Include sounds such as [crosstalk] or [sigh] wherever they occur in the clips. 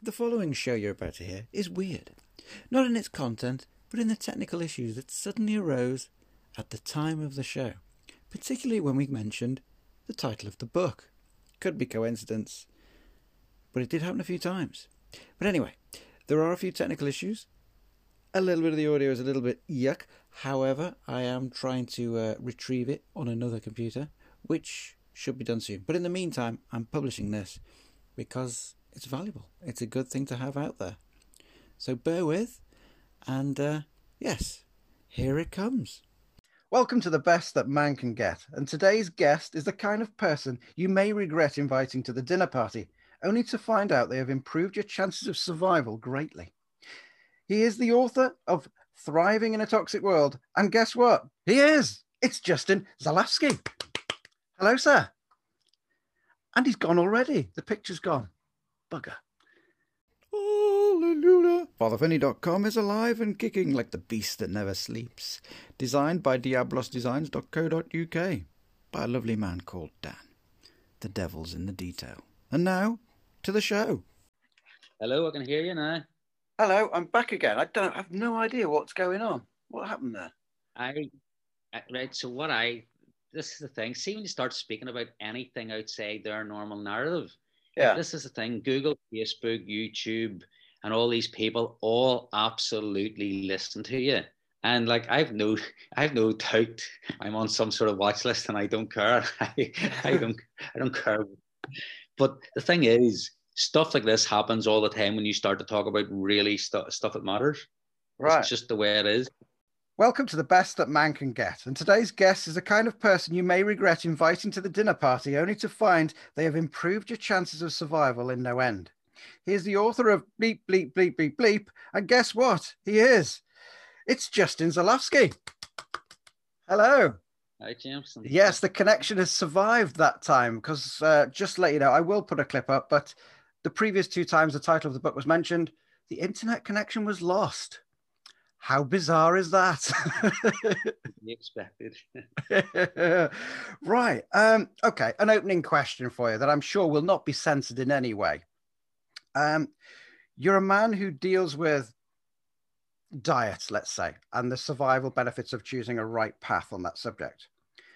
The following show you're about to hear is weird. Not in its content, but in the technical issues that suddenly arose at the time of the show. Particularly when we mentioned the title of the book. Could be coincidence, but it did happen a few times. But anyway, there are a few technical issues. A little bit of the audio is a little bit yuck. However, I am trying to uh, retrieve it on another computer, which should be done soon. But in the meantime, I'm publishing this because it's valuable. It's a good thing to have out there. So bear with, and uh, yes, here it comes. Welcome to the best that man can get. And today's guest is the kind of person you may regret inviting to the dinner party, only to find out they have improved your chances of survival greatly. He is the author of Thriving in a Toxic World. And guess what? He is. It's Justin Zalewski. Hello, sir. And he's gone already. The picture's gone. Bugger. Hallelujah. FatherFinny.com is alive and kicking like the beast that never sleeps. Designed by DiablosDesigns.co.uk by a lovely man called Dan. The devil's in the detail. And now, to the show. Hello, I can hear you now. Hello, I'm back again. I don't I have no idea what's going on. What happened there? I I- right. So what I this is the thing. See when you start speaking about anything outside their normal narrative. Yeah. This is the thing. Google, Facebook, YouTube, and all these people all absolutely listen to you. And like I've no, [laughs] I've no doubt I'm on some sort of watch list, and I don't care. [laughs] I, I don't, I don't care. But the thing is, stuff like this happens all the time when you start to talk about really stu- stuff that matters. Right. It's just the way it is. Welcome to the best that man can get. And today's guest is the kind of person you may regret inviting to the dinner party only to find they have improved your chances of survival in no end. He is the author of Bleep, Bleep, Bleep, Bleep, Bleep. And guess what? He is. It's Justin Zalowski. Hello. Hi, Jameson. Yes, the connection has survived that time because uh, just to let you know, I will put a clip up, but the previous two times the title of the book was mentioned, the internet connection was lost. How bizarre is that? [laughs] Expected. [laughs] right. Um, okay. An opening question for you that I'm sure will not be censored in any way. Um, you're a man who deals with diet, let's say, and the survival benefits of choosing a right path on that subject.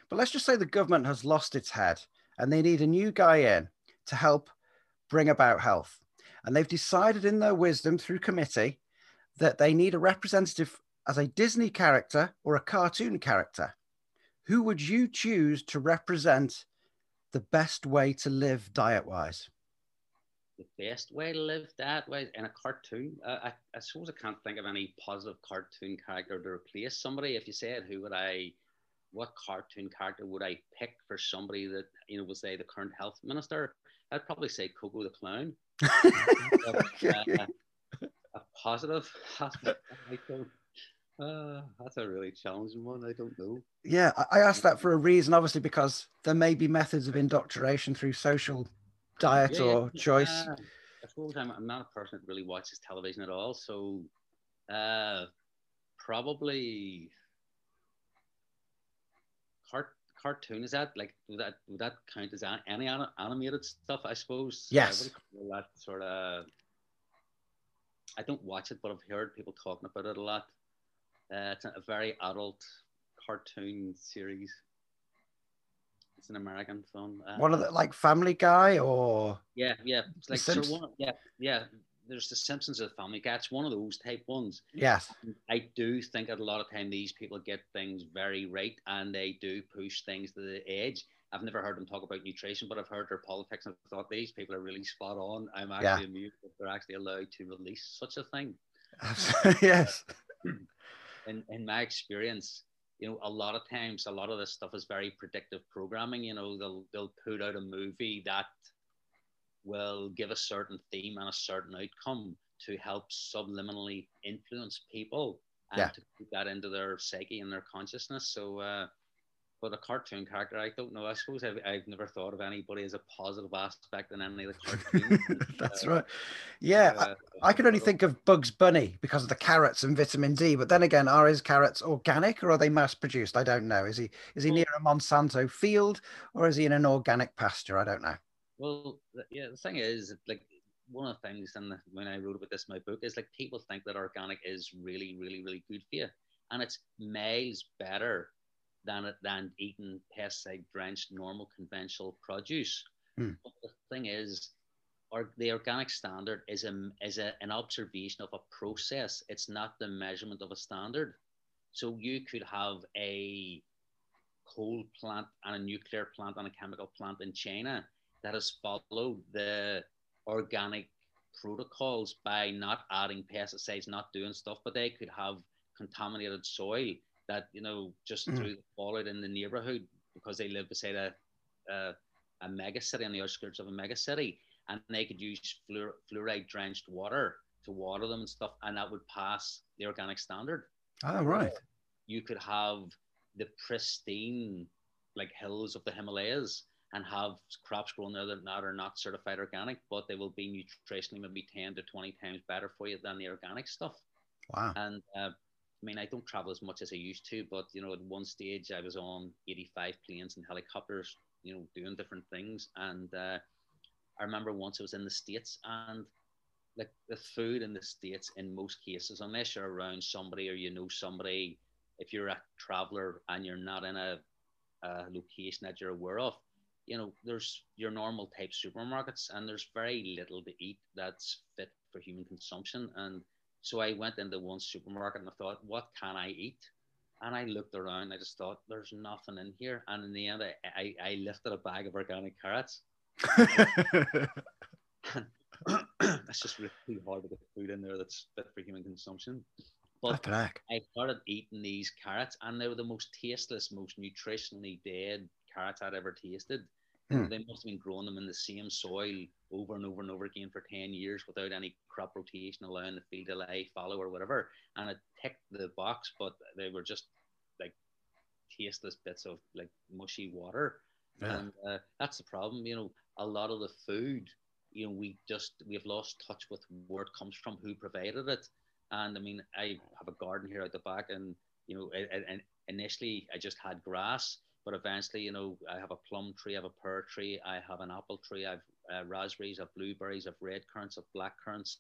But let's just say the government has lost its head and they need a new guy in to help bring about health. And they've decided in their wisdom through committee that they need a representative as a Disney character or a cartoon character. Who would you choose to represent the best way to live diet wise? the best way to live that way in a cartoon. Uh, I, I suppose I can't think of any positive cartoon character to replace somebody. If you said who would I, what cartoon character would I pick for somebody that you know was say the current health minister? I'd probably say Coco the clown. [laughs] Uh, a positive aspect. [laughs] I don't. Uh, that's a really challenging one. I don't know. Yeah, I asked that for a reason, obviously, because there may be methods of indoctrination through social diet Yeah, yeah. or choice. Uh, I suppose I'm, I'm not a person that really watches television at all, so uh, probably cart, cartoon. Is that like would that would that count as a- any ani- animated stuff? I suppose. Yes. what do you call that sort of. I don't watch it, but I've heard people talking about it a lot. Uh, it's a very adult cartoon series. It's an American film. Uh, One of the like Family Guy or yeah, yeah. It's like so one, yeah, yeah. There's the Simpsons of Family Guy. It's one of those type ones. yes, I do think that a lot of time these people get things very right and they do push things to the edge. I've never heard them talk about nutrition, but I've heard their politics and I thought these people are really spot on. I'm actually Yeah. amused that they're actually allowed to release such a thing. [laughs] yes, [clears throat] in in my experience, you know, a lot of times, a lot of this stuff is very predictive programming. You know, they'll they'll put out a movie that will give a certain theme and a certain outcome to help subliminally influence people and Yeah. to put that into their psyche and their consciousness. So, uh, but a cartoon character, I don't know. I suppose I've, I've never thought of anybody as a positive aspect in any of the cartoons. [laughs] that's Uh, right. Yeah, uh, I, I could only think of Bugs Bunny because of the carrots and vitamin D. But then again, are his carrots organic or are they mass produced? I don't know. Is he is he near a Monsanto field or is he in an organic pasture? I don't know. Well, yeah, the thing is, like, one of the things, and when I wrote about this in my book, is like people think that organic is really, really, really good for you, and it's miles better than than eating pesticide drenched normal conventional produce. Mm. But the thing is, or the organic standard is a is a, an observation of a process. It's not the measurement of a standard. So you could have a coal plant and a nuclear plant and a chemical plant in China that has followed the organic protocols by not adding pesticides, not doing stuff, but they could have contaminated soil that you know just mm. threw the fallout in the neighborhood because they live beside a, a a mega city on the outskirts of a mega city, and they could use fluor- fluoride drenched water to water them and stuff, and that would pass the organic standard. Ah, right. You could have the pristine like hills of the Himalayas and have crops grown there that are not certified organic, but they will be nutritionally maybe 10 to 20 times better for you than the organic stuff. Wow. And uh, I mean, I don't travel as much as I used to, but you know, at one stage I was on 85 planes and helicopters, you know, doing different things. And uh, I remember once I was in the States and like the food in the States, in most cases, unless you're around somebody or you know somebody, if you're a traveler and you're not in a, a location that you're aware of, you know, there's your normal type supermarkets and there's very little to eat that's fit for human consumption. And so I went into one supermarket and I thought, what can I eat? And I looked around. I just thought, there's nothing in here. And in the end, I, I, I lifted a bag of organic carrots. [laughs] [coughs] that's just really hard to get food in there that's fit for human consumption. But I started eating these carrots, and they were the most tasteless, most nutritionally dead carrots I'd ever tasted. Mm. They must have been growing them in the same soil over and over and over again for 10 years without any crop rotation, allowing the field to lie fallow or whatever. And it ticked the box, but they were just like tasteless bits of like mushy water. Yeah. And uh, that's the problem. You know, a lot of the food, you know, we just, we've lost touch with where it comes from, who provided it. And I mean, I have a garden here at the back, and, you know, and initially I just had grass but eventually, you know, I have a plum tree, I have a pear tree, I have an apple tree, I have uh, raspberries, of blueberries, of red currants, of black currants,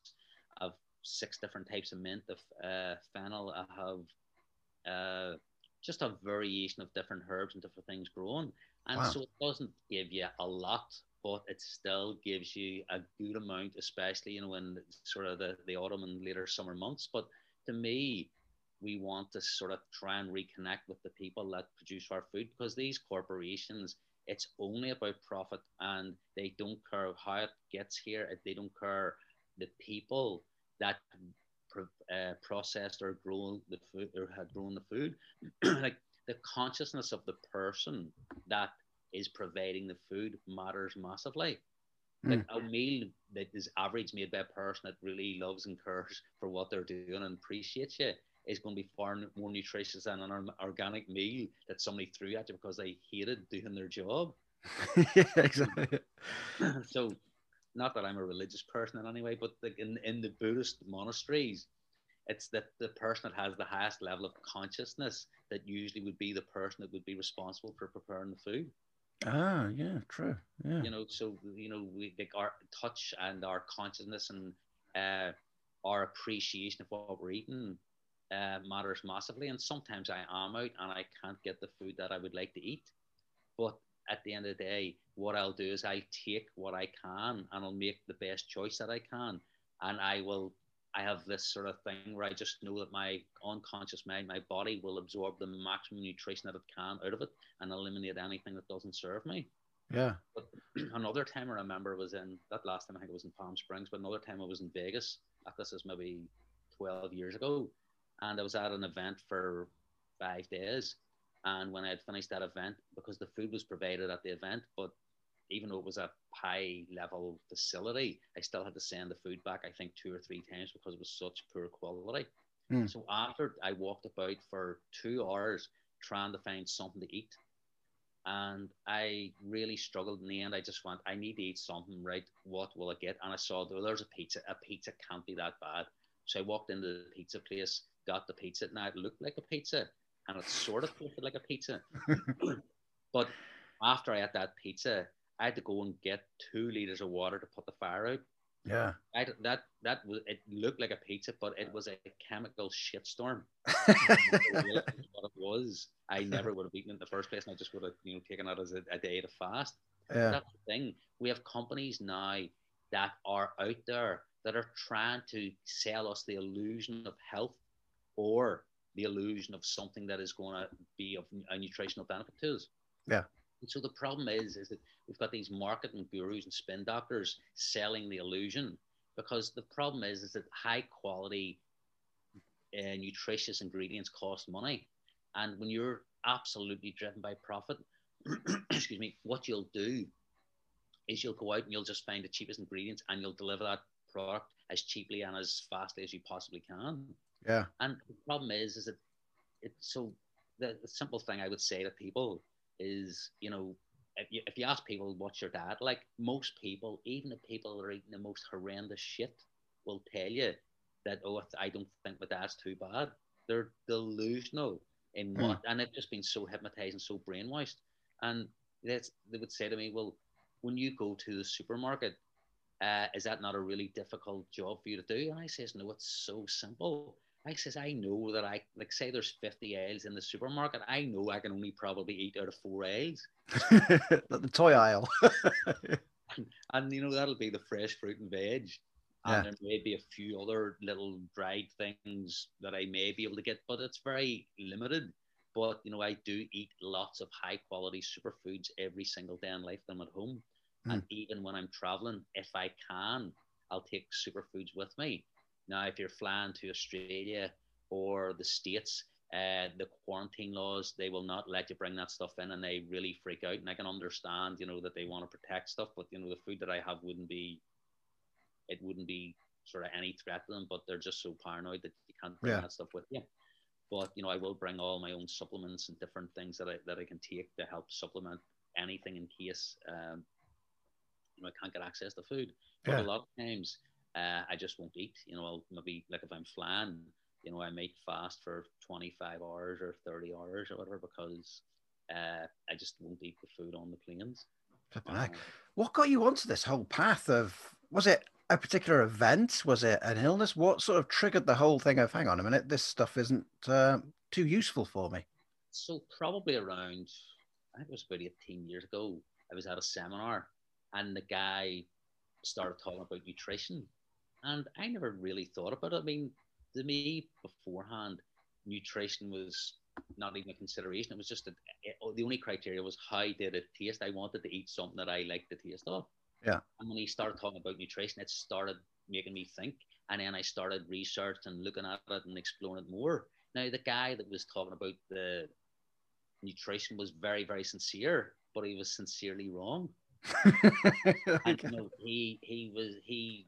of six different types of mint, of uh, fennel, I have uh, just a variation of different herbs and different things grown. And wow. so it doesn't give you a lot, but it still gives you a good amount, especially, you know, in sort of the, the autumn and later summer months. But to me, we want to sort of try and reconnect with the people that produce our food because these corporations it's only about profit and they don't care how it gets here they don't care the people that uh, processed or grown the food or had grown the food [clears throat] like the consciousness of the person that is providing the food matters massively mm. like a meal that is average made by a person that really loves and cares for what they're doing and appreciates you is going to be far more nutritious than an organic meal that somebody threw at you because they hated doing their job. yeah, [laughs] [laughs] exactly. so, not that I'm a religious person in any way, but like in, in the Buddhist monasteries, it's that the person that has the highest level of consciousness that usually would be the person that would be responsible for preparing the food. Ah, yeah, true. Yeah. You know, so you know, we like our touch and our consciousness and uh, our appreciation of what we're eating uh, matters massively. And sometimes I am out and I can't get the food that I would like to eat. But at the end of the day, what I'll do is I'll take what I can and I'll make the best choice that I can. And I will, I have this sort of thing where I just know that my unconscious mind, my body will absorb the maximum nutrition that it can out of it and eliminate anything that doesn't serve me. Yeah. But [clears throat] another time I remember was in that last time I think it was in Palm Springs, but another time I was in Vegas. Like This is maybe 12 years ago and I was at an event for five days. And when I had finished that event, because the food was provided at the event, but even though it was a high level facility, I still had to send the food back, I think, two or three times because it was such poor quality. Mm. So after I walked about for two hours trying to find something to eat, and I really struggled in the end. I just went, I need to eat something, right? What will I get? And I saw well, there's a pizza. A pizza can't be that bad. So I walked into the pizza place got the pizza. Now it looked like a pizza and it sort of tasted like a pizza. [laughs] but after I had that pizza, I had to go and get two liters of water to put the fire out Yeah. I, that that was it looked like a pizza, but it was a chemical shitstorm. [laughs] what it was. I never would have eaten it in the first place, and I just would have you know taken it as a, a day to fast. yeah. That's the thing. We have companies now that are out there that are trying to sell us the illusion of health or the illusion of something that is going to be of a nutritional benefit to us. Yeah. And so the problem is, is that we've got these marketing gurus and spin doctors selling the illusion because the problem is, is that high quality uh, nutritious ingredients cost money. And when you're absolutely driven by profit, [clears throat] excuse me, what you'll do is you'll go out and you'll just find the cheapest ingredients and you'll deliver that product as cheaply and as fastly as you possibly can. Yeah. And the problem is, is that it so the, the simple thing I would say to people is, you know, if you, if you ask people what's your diet like, most people, even the people that are eating the most horrendous shit, will tell you that oh, I don't think my diet's too bad. They're delusional in Hmm. what, and they've just been so hypnotized and so brainwashed. And that's, they would say to me, well, when you go to the supermarket, uh, is that not a really difficult job for you to do? And I says, no, it's so simple. I says, I know that I, like, say there's 50 aisles in the supermarket. I know I can only probably eat out of four aisles. [laughs] the toy aisle. [laughs] And, you know, that'll be the fresh fruit and veg. Yeah. And there may be a few other little dried things that I may be able to get, but it's very limited. But, you know, I do eat lots of high quality superfoods every single day in life that I'm at home. And hmm. even when I'm traveling, if I can, I'll take superfoods with me. Now, if you're flying to Australia or the States, uh, the quarantine laws, they will not let you bring that stuff in and they really freak out. And I can understand, you know, that they want to protect stuff, but, you know, the food that I have wouldn't be, it wouldn't be sort of any threat to them, but they're just so paranoid that you can't bring Yeah. that stuff with you. But, you know, I will bring all my own supplements and different things that I, that I can take to help supplement anything in case, um, you know, I can't get access to food. But Yeah. a lot of times, uh, I just won't eat. You know, I'll maybe like if I'm flying, you know, I might fast for 25 hours or 30 hours or whatever because uh, I just won't eat the food on the planes. Um, What got you onto this whole path of? Was it a particular event? Was it an illness? What sort of triggered the whole thing of? Hang on a minute, this stuff isn't uh, too useful for me. so probably around, I think it was about 18 years ago, I was at a seminar and the guy started talking about nutrition. And I never really thought about it. I mean, to me, beforehand, nutrition was not even a consideration. It was just that it, the only criteria was how did it taste. I wanted to eat something that I liked the taste of. Yeah. And when he started talking about nutrition, it started making me think. And then I started researching and looking at it and exploring it more. Now, the guy that was talking about the nutrition was very, very sincere, but he was sincerely wrong. [laughs] And you know, he he was he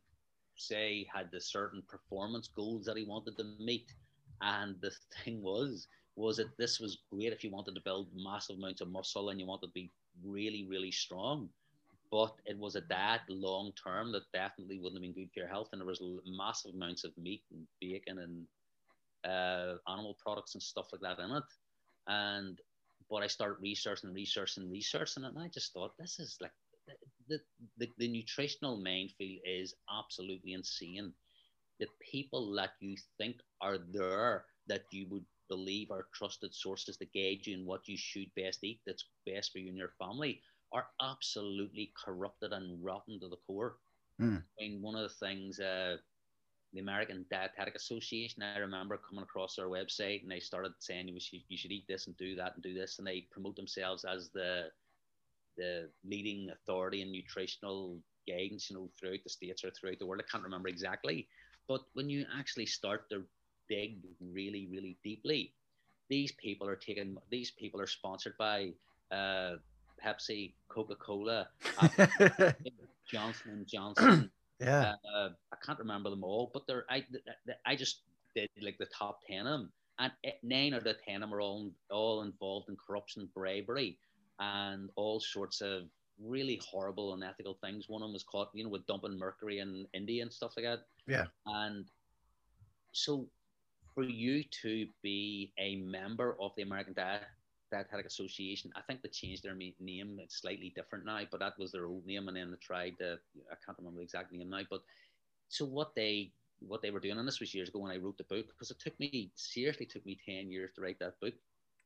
say had the certain performance goals that he wanted to meet, and the [laughs] thing was was that this was great if you wanted to build massive amounts of muscle and you wanted to be really really strong, but it was a diet long term that definitely wouldn't have been good for your health, and there was massive amounts of meat and bacon and uh, animal products and stuff like that in it, and but I started researching, researching, researching and I just thought this is like the, the, the nutritional minefield is absolutely insane. The people that you think are there that you would believe are trusted sources to guide you in what you should best eat that's best for you and your family are absolutely corrupted and rotten to the core. Hmm. I mean, one of the things, uh, the American Dietetic Association, I remember coming across their website and they started saying you should, you should eat this and do that and do this, and they promote themselves as the the leading authority in nutritional guidance, you know, throughout the states or throughout the world. I can't remember exactly, but when you actually start to dig really, really deeply, these people are taking. These people are sponsored by uh, Pepsi, Coca Cola, [laughs] Johnson and Johnson. yeah. uh, I can't remember them all, but they're I I just did like the top ten of them, and nine out of the ten of them are all all involved in corruption, bribery, and all sorts of really horrible, unethical things. One of them was caught, you know, with dumping mercury in India and stuff like that. Yeah. And so, for you to be a member of the American Diet Dietetic Association, I think they changed their name. It's slightly different now, but that was their old name, and then they tried to. I can't remember the exact name now, but so what they what they were doing, and this was years ago when I wrote the book, because it took me seriously took me ten years to write that book,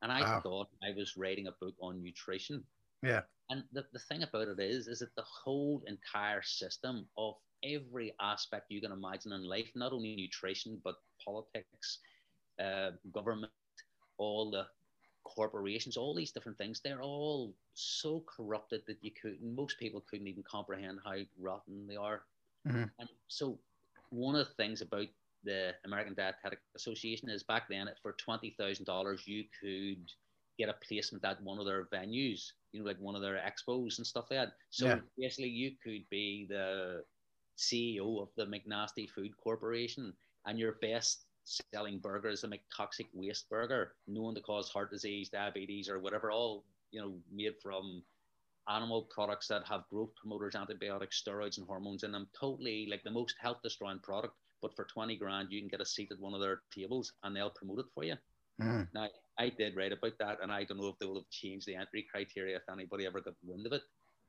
and I wow. thought I was writing a book on nutrition. Yeah. And the, the thing about it is, is that the whole entire system of every aspect you can imagine in life, not only nutrition, but politics, uh, government, all the corporations, all these different things, they're all so corrupted that you couldn't, most people couldn't even comprehend how rotten they are. Mm-hmm. And so, one of the things about the American Dietetic Association is back then, for $20,000, you could get a placement at one of their venues, you know, like one of their expos and stuff like that. So, yeah. basically, you could be the CEO of the McNasty Food Corporation, and your best selling burger is a McToxic Waste Burger, known to cause heart disease, diabetes, or whatever, all you know, made from animal products that have growth promoters, antibiotics, steroids, and hormones in them. Totally like the most health destroying product. But for 20 grand, you can get a seat at one of their tables and they'll promote it for you. Mm. Now, I did write about that, and I don't know if they will have changed the entry criteria if anybody ever got wind of it.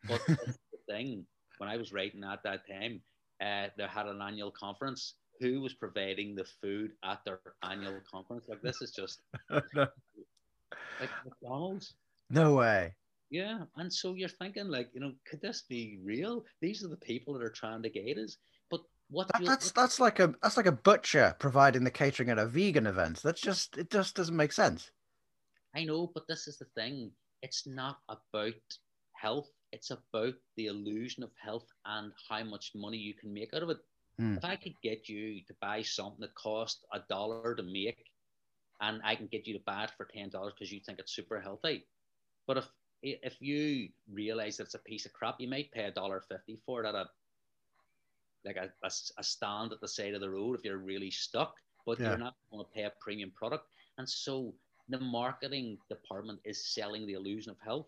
But [laughs] the thing, when I was writing at that time, uh, they had an annual conference. Who was providing the food at their annual conference? Like this is just [laughs] no. like McDonald's. No way. Yeah, and so you're thinking like, you know, could this be real? These are the people that are trying to get us. But what that, that's that's like a that's like a butcher providing the catering at a vegan event. That's just it just doesn't make sense. I know, but this is the thing. It's not about health. It's about the illusion of health and how much money you can make out of it. Mm. If I could get you to buy something that cost a dollar to make, and I can get you to buy it for ten dollars because you think it's super healthy, but if if you realize it's a piece of crap, you might pay a dollar fifty for it at a like a, a, a, stand at the side of the road if you're really stuck, but yeah. you're not going to pay a premium product. And so the marketing department is selling the illusion of health.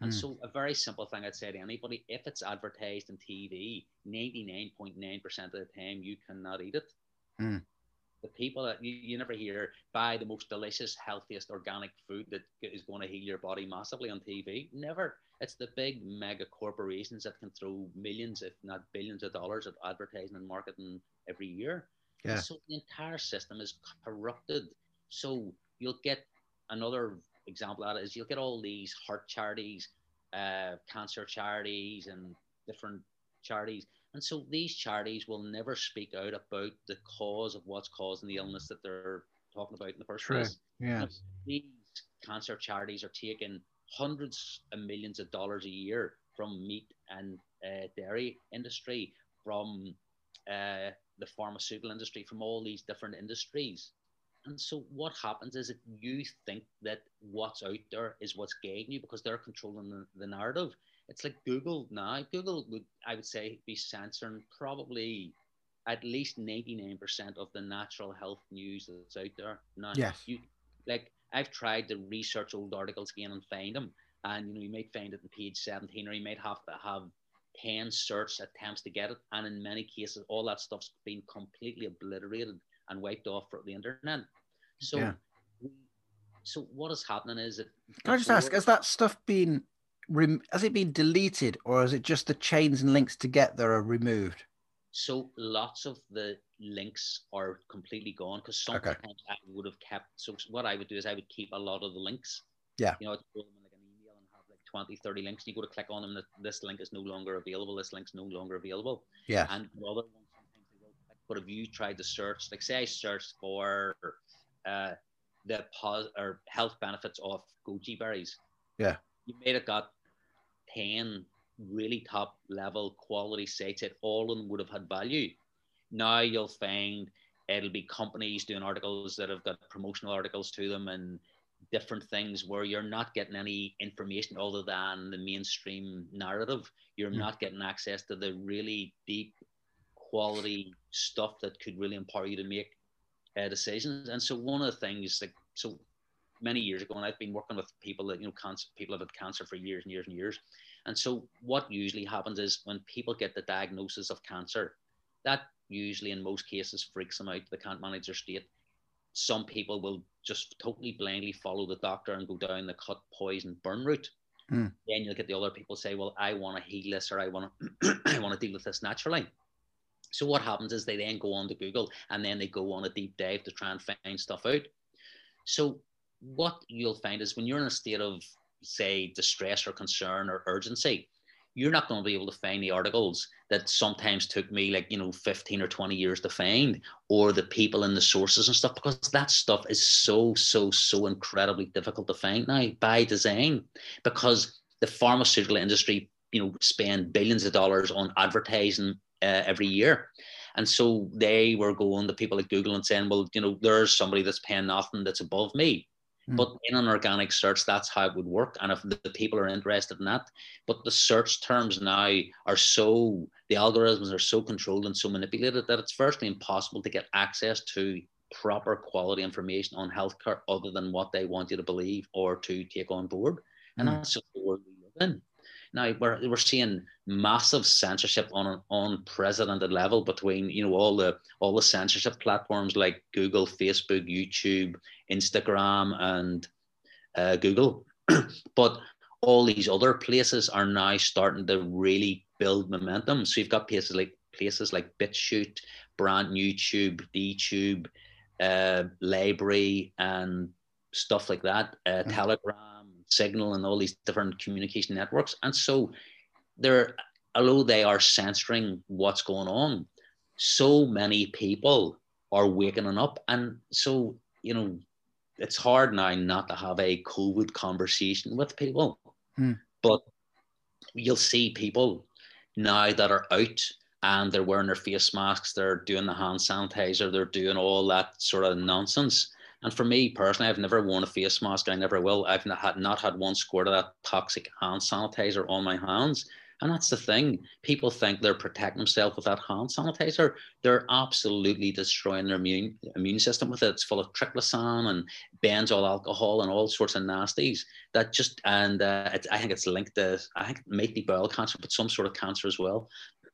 And mm. so a very simple thing I'd say to anybody, if it's advertised on TV, 99.9% of the time you cannot eat it. Mm the people that you, you never hear buy the most delicious, healthiest organic food that is going to heal your body massively on TV. Never. It's the big mega corporations that can throw millions, if not billions of dollars at advertising and marketing every year. Yeah. so the entire system is corrupted. So you'll get another example of it is you'll get all these heart charities, uh, cancer charities, and different charities and so these charities will never speak out about the cause of what's causing the illness that they're talking about in the first True. place. Yes. [laughs] These cancer charities are taking hundreds of millions of dollars a year from meat and uh, dairy industry, from uh, the pharmaceutical industry, from all these different industries. And so what happens is that you think that what's out there is what's guiding you because they're controlling the, the narrative it's like Google now. Google would, I would say, be censoring probably at least 99% of the natural health news that's out there. Now, yes. You, like, I've tried to research old articles again and find them. And, you know, you might find it in page 17, or you might have to have 10 search attempts to get it. And in many cases, all that stuff's been completely obliterated and wiped off from the internet. So, yeah. so what is happening is that. Can I just ask, has that stuff been rem- has it been deleted or is it just the chains and links to get there are removed? So lots of the links are completely gone because sometimes okay. I would have kept. So what I would do is I would keep a lot of the links. Yeah. You know, I'd them like an email and have like 20, 30 links. You go to click on them. That this link is no longer available. This link's no longer available. Yeah. And other ones sometimes they will click. But if you tried to search, like say I searched for uh, the pos- or health benefits of goji berries. Yeah. You may have got 10 really top level quality sites that all of them would have had value. Now you'll find it'll be companies doing articles that have got promotional articles to them and different things where you're not getting any information other than the mainstream narrative. You're mm. not getting access to the really deep quality stuff that could really empower you to make uh, decisions. And so one of the things like so many years ago, and I've been working with people that you know cancer, people have had cancer for years and years and years. And so, what usually happens is when people get the diagnosis of cancer, that usually in most cases freaks them out. They can't manage their state. Some people will just totally blindly follow the doctor and go down the cut, poison, burn route. Mm. Then you'll get the other people say, "Well, I want to heal this, or I want [clears throat] to, I want to deal with this naturally." So what happens is they then go on to Google and then they go on a deep dive to try and find stuff out. So what you'll find is when you're in a state of say distress or concern or urgency, you're not going to be able to find the articles that sometimes took me like you know 15 or 20 years to find or the people and the sources and stuff because that stuff is so so so incredibly difficult to find now by design because the pharmaceutical industry you know spend billions of dollars on advertising uh, every year and so they were going to people at google and saying well you know there's somebody that's paying nothing that's above me. But in an organic search, that's how it would work. And if the people are interested in that, but the search terms now are so, the algorithms are so controlled and so manipulated that it's virtually impossible to get access to proper quality information on healthcare other than what they want you to believe or to take on board. And mm. that's just the world we live in. Now we're, we're seeing massive censorship on an unprecedented level between you know all the all the censorship platforms like Google, Facebook, YouTube, Instagram, and uh, Google. [clears throat] but all these other places are now starting to really build momentum. So you've got places like places like BitChute, BrandNewTube, DTube, uh, LBRY, and stuff like that. Uh, mm-hmm. Telegram, Signal, and all these different communication networks. And so they're although they are censoring what's going on, so many people are waking up, and so you know it's hard now not to have a COVID conversation with people. Hmm. But you'll see people now that are out and they're wearing their face masks, they're doing the hand sanitizer, they're doing all that sort of nonsense. And for me personally, I've never worn a face mask. I never will. I've not had, not had one squirt of that toxic hand sanitizer on my hands. And that's the thing. People think they're protecting themselves with that hand sanitizer. They're absolutely destroying their immune immune system with it. It's full of triclosan and benzyl alcohol and all sorts of nasties that just and uh, I think it's linked to I think it might be bowel cancer, but some sort of cancer as well.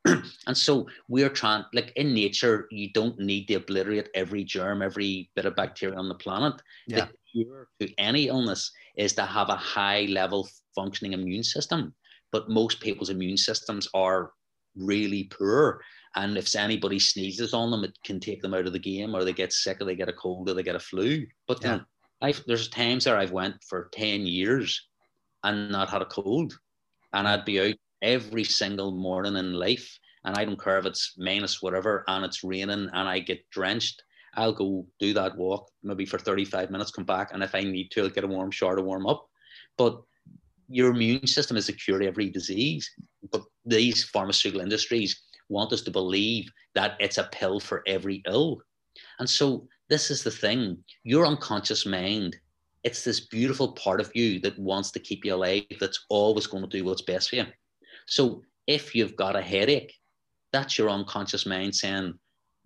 [clears throat] and so we're trying like in nature, you don't need to obliterate every germ, every bit of bacteria on the planet. Yeah. The cure to any illness is to have a high level functioning immune system but most people's immune systems are really poor. And if anybody sneezes on them, it can take them out of the game, or they get sick, or they get a cold, or they get a flu. But yeah. I've, there's times where I've went for ten years and not had a cold, and I'd be out every single morning in life, and I don't care if it's minus whatever, and it's raining, and I get drenched. I'll go do that walk maybe for 35 minutes, come back, and if I need to, I'll get a warm shower to warm up. But your immune system is the cure to every disease. But these pharmaceutical industries want us to believe that it's a pill for every ill. And so this is the thing your unconscious mind, it's this beautiful part of you that wants to keep you alive, that's always going to do what's best for you. So if you've got a headache, that's your unconscious mind saying,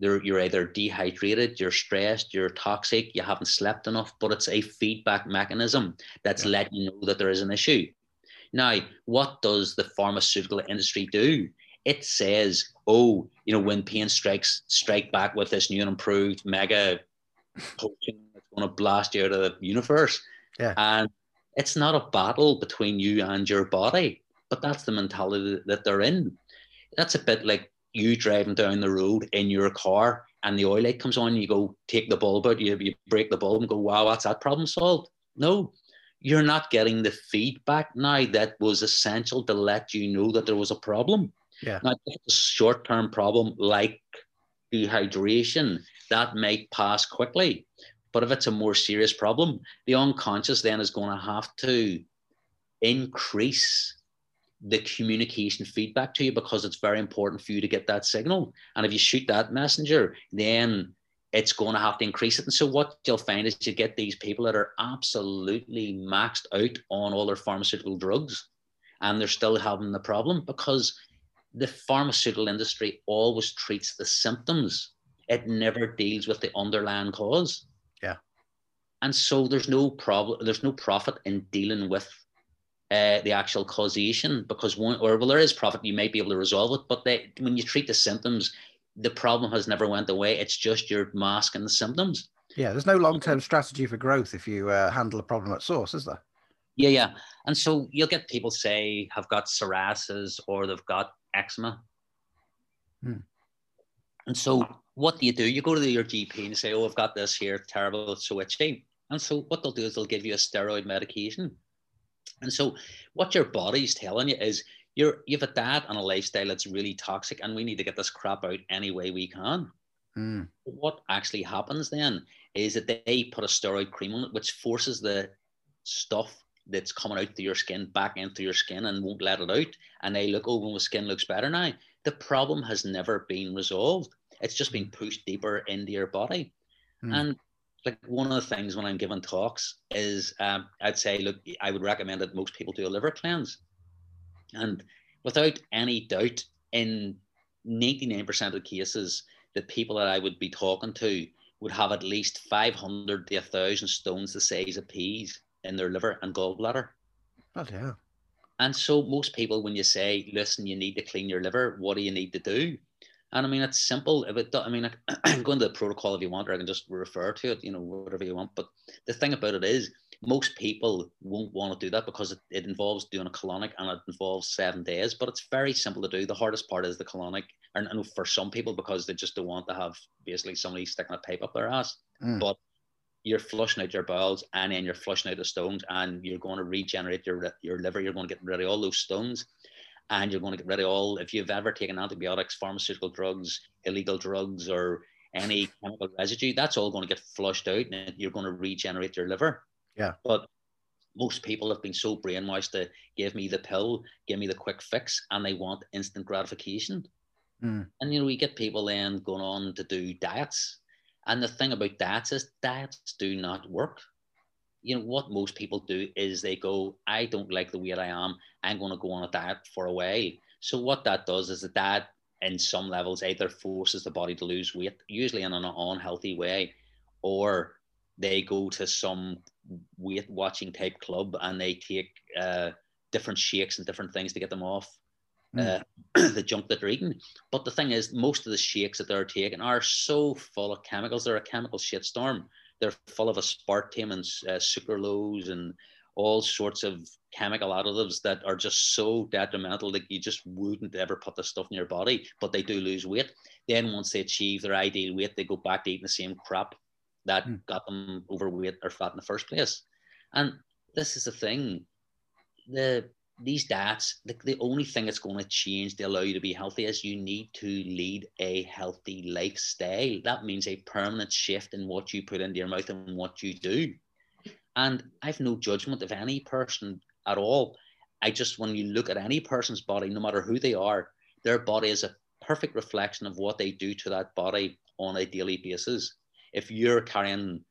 you're either dehydrated, you're stressed, you're toxic, you haven't slept enough, but it's a feedback mechanism that's yeah. letting you know that there is an issue. Now, what does the pharmaceutical industry do? It says, oh, you know, when pain strikes, strike back with this new and improved mega potion that's going to blast you out of the universe. Yeah. And it's not a battle between you and your body, but that's the mentality that they're in. That's a bit like you driving down the road in your car and the oil light comes on, you go take the bulb out, you, you break the bulb and go, wow, that's that problem solved. No, you're not getting the feedback now that was essential to let you know that there was a problem. Yeah. Not it's a short term problem like dehydration, that might pass quickly. But if it's a more serious problem, the unconscious then is going to have to increase the communication feedback to you because it's very important for you to get that signal. And if you shoot that messenger, then it's going to have to increase it. And so what you'll find is you get these people that are absolutely maxed out on all their pharmaceutical drugs and they're still having the problem because the pharmaceutical industry always treats the symptoms. It never deals with the underlying cause. Yeah. And so there's no problem, there's no profit in dealing with uh, the actual causation because one or well there is profit you might be able to resolve it but they, when you treat the symptoms the problem has never went away it's just you're masking the symptoms yeah there's no long-term strategy for growth if you uh, handle a problem at source is there yeah yeah and so you'll get people say have got psoriasis or they've got eczema hmm. And so what do you do? You go to your GP and say, "Oh, I've got this here, terrible, it's so itchy." And so what they'll do is they'll give you a steroid medication. And so what your body's telling you is you're you've a diet and a lifestyle that's really toxic, and we need to get this crap out any way we can. Mm. What actually happens then is that they put a steroid cream on it, which forces the stuff that's coming out through your skin back into your skin and won't let it out. And they look, oh, well, my skin looks better now. The problem has never been resolved. It's just been pushed deeper into your body. Mm. And like one of the things when I'm giving talks is um, I'd say, look, I would recommend that most people do a liver cleanse. And without any doubt, in 99% of the cases, the people that I would be talking to would have at least 500 to 1,000 stones the size of peas in their liver and gallbladder. Oh, yeah. And so most people, when you say, listen, you need to clean your liver, what do you need to do? And I mean, it's simple. If it, I mean, I can [clears throat] go into the protocol if you want, or I can just refer to it, you know, whatever you want. But the thing about it is, most people won't want to do that because it, it involves doing a colonic and it involves seven days. But it's very simple to do. The hardest part is the colonic, and, and for some people because they just don't want to have basically somebody sticking a pipe up their ass. Mm. But you're flushing out your bowels and then you're flushing out the stones and you're going to regenerate your your liver. You're going to get rid of all those stones and you're going to get rid of all if you've ever taken antibiotics, pharmaceutical drugs, illegal drugs, or any [laughs] chemical residue, that's all going to get flushed out and you're going to regenerate your liver. Yeah. But most people have been so brainwashed to give me the pill, give me the quick fix, and they want instant gratification. Mm. And you know, we get people then going on to do diets. And the thing about diets is diets do not work. You know, what most people do is they go, I don't like the way I am. I'm going to go on a diet for a while. So what that does is the diet in some levels either forces the body to lose weight, usually in an unhealthy way, or they go to some weight watching type club and they take uh, different shakes and different things to get them off uh, [clears throat] the junk that they're eating. But the thing is, most of the shakes that they're taking are so full of chemicals. They're a chemical shitstorm. They're full of aspartame and uh, sucralose and all sorts of chemical additives that are just so detrimental that you just wouldn't ever put the stuff in your body, but they do lose weight. Then once they achieve their ideal weight, they go back to eating the same crap that Mm. got them overweight or fat in the first place. And this is the thing. The these diets, the, the only thing that's going to change to allow you to be healthy is you need to lead a healthy lifestyle. That means a permanent shift in what you put into your mouth and what you do. And I've no judgment of any person at all. I just, when you look at any person's body, no matter who they are, their body is a perfect reflection of what they do to that body on a daily basis. If you're carrying,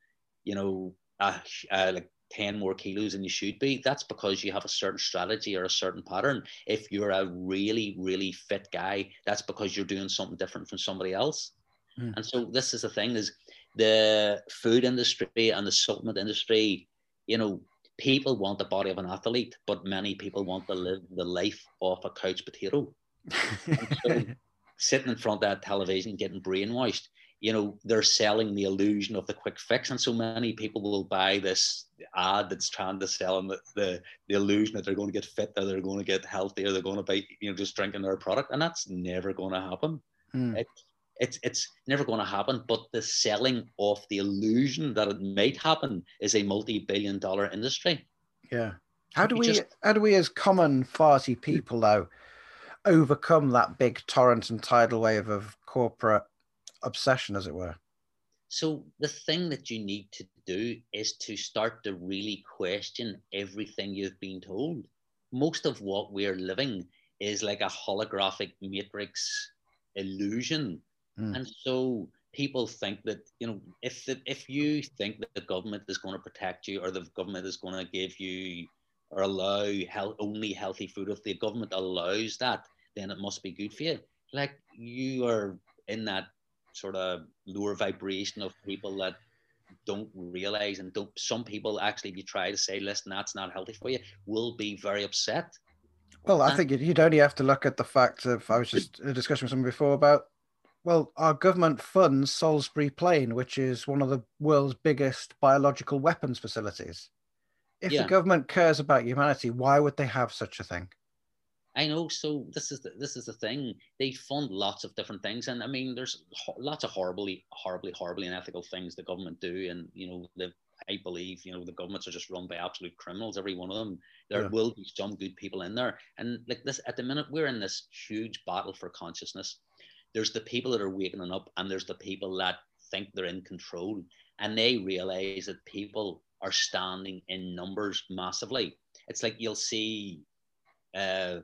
you know, a, a, like 10 more kilos than you should be, that's because you have a certain strategy or a certain pattern. If you're a really, really fit guy, that's because you're doing something different from somebody else. Mm. And so this is the thing is the food industry and the supplement industry, you know, people want the body of an athlete, but many people want to live the life of a couch potato. [laughs] so sitting in front of that television getting brainwashed you know they're selling the illusion of the quick fix. And so many people will buy this ad that's trying to sell them the, the, the illusion that they're going to get fit or they're going to get healthy or they're going to buy you know just drinking their product. And that's never going to happen. Mm. it, it's it's never going to happen. But the selling of the illusion that it might happen is a multi-billion dollar industry. Yeah. How do You we just- how do we as common farty people though overcome that big torrent and tidal wave of corporate obsession, as it were? So the thing that you need to do is to start to really question everything you've been told. Most of what we're living is like a holographic matrix illusion. Mm. And so people think that, you know, if the, if you think that the government is going to protect you or the government is going to give you or allow health, only healthy food, if the government allows that, then it must be good for you. Like you are in that sort of lower vibration of people that don't realize and don't some people actually if you try to say listen that's not healthy for you will be very upset Well, I think you'd- you'd only have to look at the fact of I was just in a discussion with someone before about well, our government funds Salisbury Plain, which is one of the world's biggest biological weapons facilities. If Yeah. the government cares about humanity, why would they have such a thing? I know. So this is the, this is the thing. They fund lots of different things, and I mean, there's ho- lots of horribly, horribly, horribly unethical things the government do, and you know, the I believe you know the governments are just run by absolute criminals. Every one of them. There Yeah. will be some good people in there, and like this at the minute, we're in this huge battle for consciousness. There's the people that are waking up, and there's the people that think they're in control, and they realize that people are standing in numbers massively. It's like you'll see. Uh,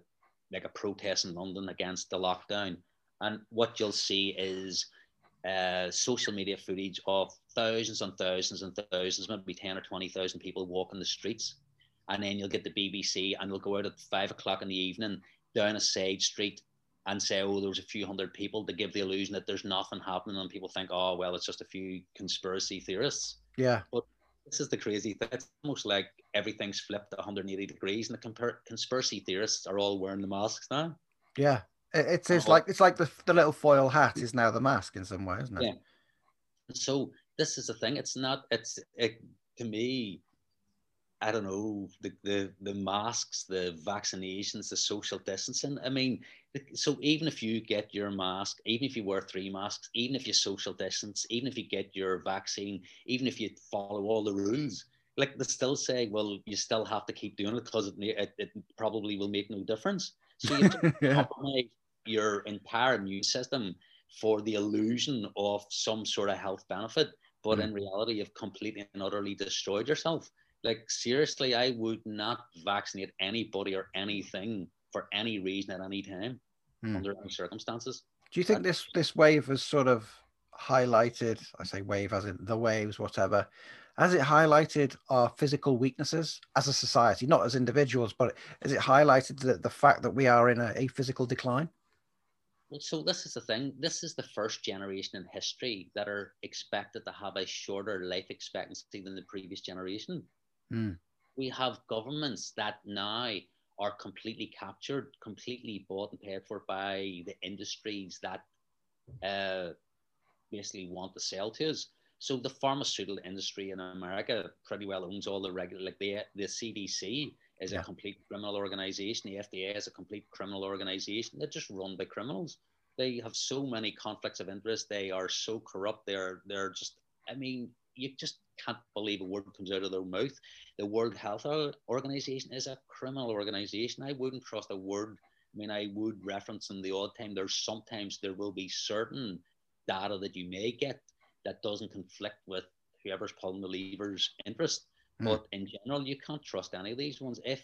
like a protest in London against the lockdown. And what you'll see is uh, social media footage of thousands and thousands and thousands, maybe 10 or 20,000 people walking the streets. And then you'll get the BBC and they'll go out at five o'clock in the evening down a side street and say, oh, there was a few hundred people to give the illusion that there's nothing happening. And people think, oh, well, it's just a few conspiracy theorists. Yeah. This is the crazy thing. It's almost like everything's flipped 180 degrees and the compar- conspiracy theorists are all wearing the masks now. Yeah. It, is Oh. Uh-huh. like it's like the the little foil hat is now the mask in some way, isn't it? Yeah. So this is the thing. It's not. It's it, to me. I don't know the, the the masks, the vaccinations, the social distancing. I mean, so even if you get your mask, even if you wear three masks, even if you social distance, even if you get your vaccine, even if you follow all the rules, like they still say, well, you still have to keep doing it because it, it, it probably will make no difference. So you [laughs] yeah. compromise your entire immune system for the illusion of some sort of health benefit, but Mm. in reality, you've completely and utterly destroyed yourself. Like seriously, I would not vaccinate anybody or anything for any reason at any time Mm. under any circumstances. Do you think this this wave has sort of highlighted? I say wave as in the waves, whatever. Has it highlighted our physical weaknesses as a society, not as individuals, but has it highlighted the, the fact that we are in a, a physical decline? Well, so this is the thing. This is the first generation in history that are expected to have a shorter life expectancy than the previous generation. Mm. We have governments that now are completely captured, completely bought and paid for by the industries that uh, basically want to sell to us. So the pharmaceutical industry in America pretty well owns all the regular, like the the CDC is Yeah. a complete criminal organization. The FDA is a complete criminal organization. They're just run by criminals. They have so many conflicts of interest. They are so corrupt. They're they're just. I mean, you just can't believe a word comes out of their mouth. The World Health Organization is a criminal organization. I wouldn't trust a word. I mean, I would reference them the odd time. There's sometimes there will be certain data that you may get that doesn't conflict with whoever's pulling the lever's interest. Mm. But in general, you can't trust any of these ones. If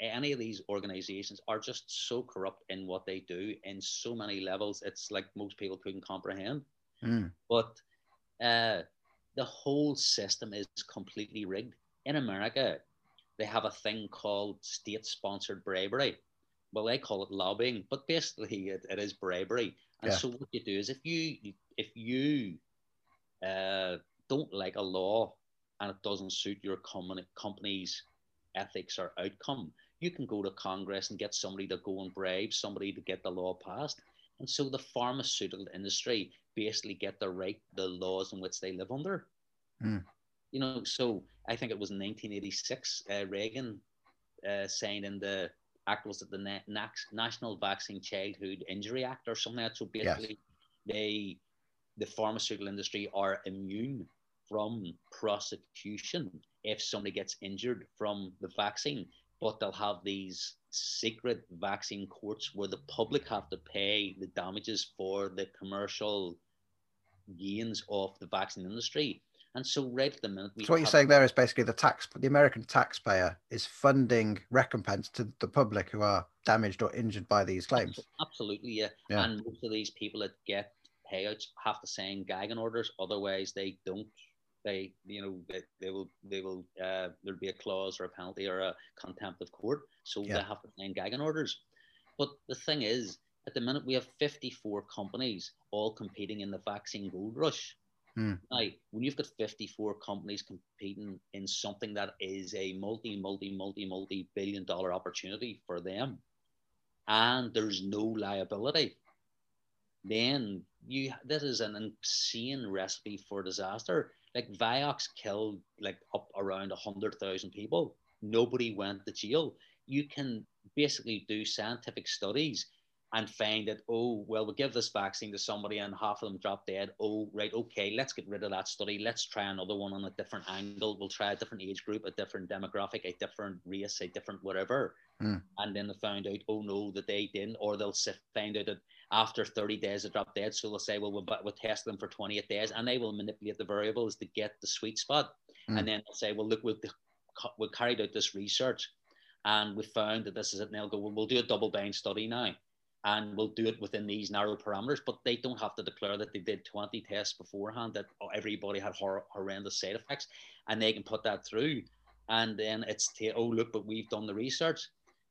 any of these organizations are just so corrupt in what they do in so many levels, it's like most people couldn't comprehend. Mm. But uh, the whole system is completely rigged. In America, they have a thing called state sponsored bribery. Well, they call it lobbying, but basically it, it is bribery. And Yeah. so what you do is if you if you uh, don't like a law and it doesn't suit your company, company's ethics or outcome, you can go to Congress and get somebody to go and bribe somebody to get the law passed. And so the pharmaceutical industry basically get the right the laws in which they live under. Mm. You know, so I think it was 1986, uh, Reagan uh, signed in the act was it the Na- National Vaccine Childhood Injury Act or something like that. So Yes. basically, they the pharmaceutical industry are immune from prosecution if somebody gets injured from the vaccine, but they'll have these secret vaccine courts where the public have to pay the damages for the commercial gains off the vaccine industry. And so, right at the minute, we So what you're saying there is basically the tax, the American taxpayer is funding recompense to the public who are damaged or injured by these claims. Absolutely, yeah. Yeah. And most of these people that get payouts have to sign gagging orders, otherwise they don't. They, you know, they, they will, they will. Uh, there'll be a clause or a penalty or a contempt of court, so Yeah. they have to sign gagging orders. But the thing is, at the minute we have 54 companies all competing in the vaccine gold rush. Hmm. Now, when you've got 54 companies competing in something that is a multi, multi, multi, multi billion dollar opportunity for them, and there's no liability, then you this is an insane recipe for disaster. Like Vioxx killed like up around hundred thousand people. Nobody went to jail. you can basically do scientific studies and find that, oh, well, we'll give this vaccine to somebody and half of them drop dead. Oh, right, okay, let's get rid of that study. Let's try another one on a different angle. We'll try a different age group, a different demographic, a different race, a different whatever. Mm. And then they found out, oh no, that they didn't, or they'll find out that after 30 days they drop dead. So they'll say, well, we'll, we'll test them for 28 days, and they will manipulate the variables to get the sweet spot. Mm. And then they'll say, well, look, we've, we've carried out this research and we found that this is it. And they'll go, well, we'll do a double blind study now and we'll do it within these narrow parameters. But they don't have to declare that they did 20 tests beforehand, that everybody had hor- horrendous side effects, and they can put that through. And then it's, t- oh, look, but we've done the research.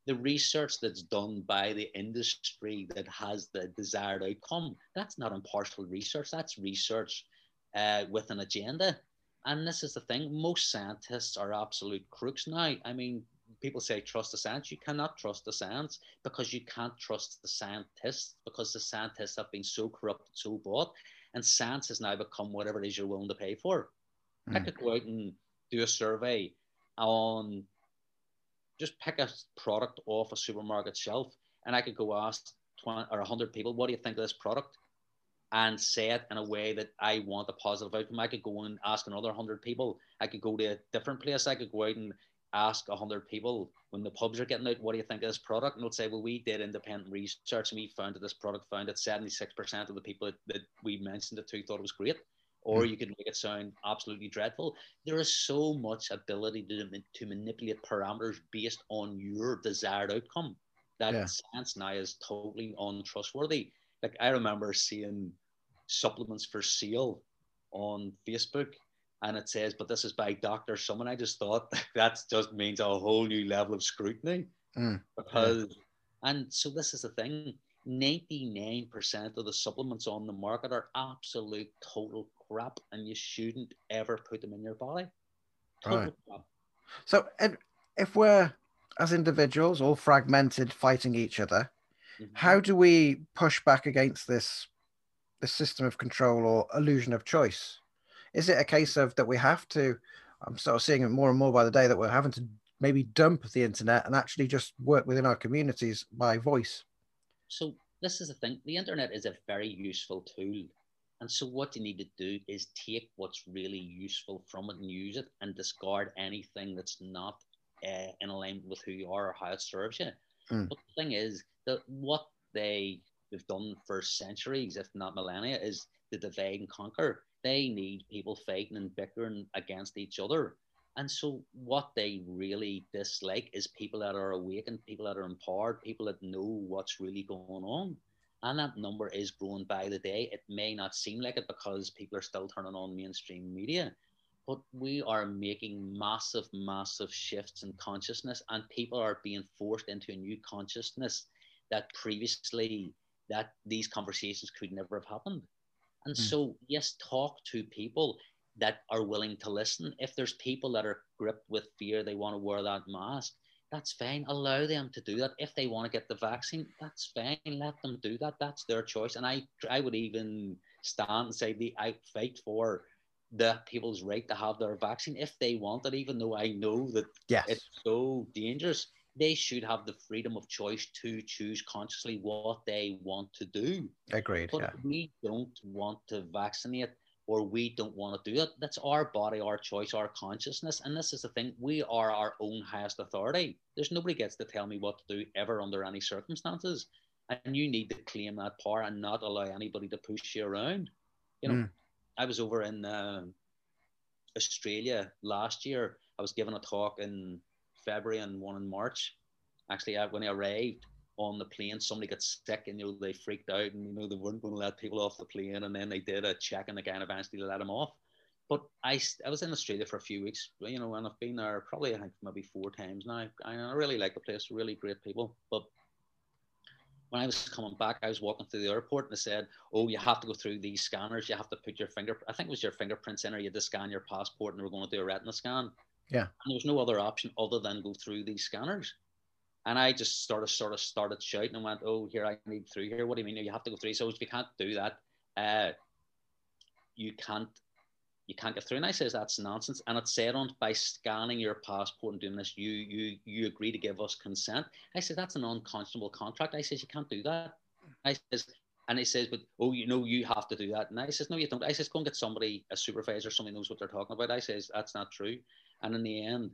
The research that's done by the industry that has the desired outcome, that's not impartial research. That's research uh, with an agenda. And this is the thing most scientists are absolute crooks now. I mean, people say trust the science. You cannot trust the science because you can't trust the scientists because the scientists have been so corrupt, so bought, and science has now become whatever it is you're willing to pay for. Mm. I could go out and do a survey on just pick a product off a supermarket shelf, and I could go ask 20 or 100 people, what do you think of this product? And say it in a way that I want a positive outcome. I could go and ask another 100 people. I could go to a different place. I could go out and ask 100 people when the pubs are getting out, what do you think of this product? And they'll say, well, we did independent research and we found that this product found that 76% of the people that, that we mentioned it to thought it was great. Or mm. you could make it sound absolutely dreadful. There is so much ability to, to manipulate parameters based on your desired outcome that yeah. science now is totally untrustworthy. Like I remember seeing supplements for sale on Facebook and it says, but this is by Dr. Someone. I just thought [laughs] that just means a whole new level of scrutiny. Mm, because, and so this is the thing 99% of the supplements on the market are absolute total crap, and you shouldn't ever put them in your body. Total right. crap. So, if we're as individuals all fragmented fighting each other, mm-hmm. how do we push back against this this system of control or illusion of choice? Is it a case of that we have to? I'm sort of seeing it more and more by the day that we're having to maybe dump the internet and actually just work within our communities by voice. So this is the thing. The internet is a very useful tool. And so what you need to do is take what's really useful from it and use it and discard anything that's not uh, in alignment with who you are or how it serves you. Mm. But the thing is that what they have done for centuries, if not millennia, is to divide and conquer they need people fighting and bickering against each other. And so, what they really dislike is people that are awakened, people that are empowered, people that know what's really going on. And that number is growing by the day. It may not seem like it because people are still turning on mainstream media, but we are making massive, massive shifts in consciousness, and people are being forced into a new consciousness that previously that these conversations could never have happened. And mm. so, yes, talk to people that are willing to listen. If there's people that are gripped with fear, they want to wear that mask, that's fine. Allow them to do that. If they want to get the vaccine, that's fine. Let them do that. That's their choice. And I, I would even stand and say the I fight for the people's right to have their vaccine if they want it, even though I know that yes. it's so dangerous they should have the freedom of choice to choose consciously what they want to do. Agreed. But yeah. we don't want to vaccinate or we don't want to do it. That's our body, our choice, our consciousness. And this is the thing we are our own highest authority. There's nobody gets to tell me what to do ever under any circumstances. And you need to claim that power and not allow anybody to push you around. You know, mm. I was over in uh, Australia last year. I was giving a talk in February and one in March. Actually, uh, when I arrived on the plane, somebody got sick and you know they freaked out and you know they weren't going to let people off the plane, and then they did a check and the guy eventually let them off. But I, I was in Australia for a few weeks, you know, and I've been there probably I think maybe four times now. I, I really like the place, really great people. But when I was coming back, I was walking through the airport and they said, "Oh, you have to go through these scanners. You have to put your finger. I think it was your fingerprints in, or you had to scan your passport, and we're going to do a retina scan." Yeah. And there was no other option other than go through these scanners. And I just started sort of started shouting and went, Oh, here I need through here. What do you mean? You have to go through. So if you can't do that, uh, you can't you can't get through. And I says, that's nonsense. And it said on by scanning your passport and doing this, you you you agree to give us consent. I said, that's an unconscionable contract. I says, you can't do that. I says, and he says, but oh, you know, you have to do that. And I says, no, you don't. I says, go and get somebody, a supervisor, somebody knows what they're talking about. I says, that's not true. And in the end,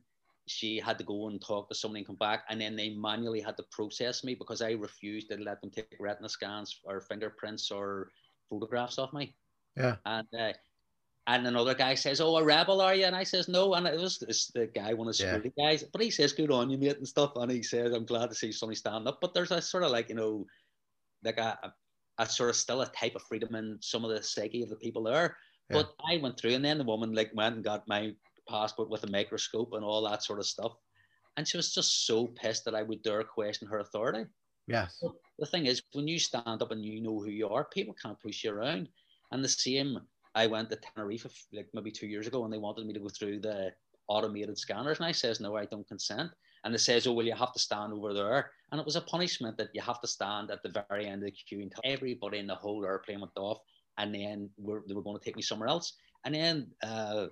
she had to go and talk to somebody and come back. And then they manually had to process me because I refused to let them take retina scans or fingerprints or photographs of me. Yeah. And uh, and another guy says, "Oh, a rebel are you?" And I says, "No." And it was this, the guy, one of the security yeah. guys, but he says, "Good on you, mate," and stuff. And he says, "I'm glad to see somebody stand up." But there's a sort of like you know, like a, a, a sort of still a type of freedom in some of the psyche of the people there. Yeah. But I went through, and then the woman like went and got my passport with a microscope and all that sort of stuff, and she was just so pissed that I would dare question her authority. Yes. But the thing is, when you stand up and you know who you are, people can't push you around. And the same I went to Tenerife like maybe two years ago and they wanted me to go through the automated scanners and I says no I don't consent and it says oh well you have to stand over there and it was a punishment that you have to stand at the very end of the queue until everybody in the whole airplane went off and then we're, they were going to take me somewhere else and then uh,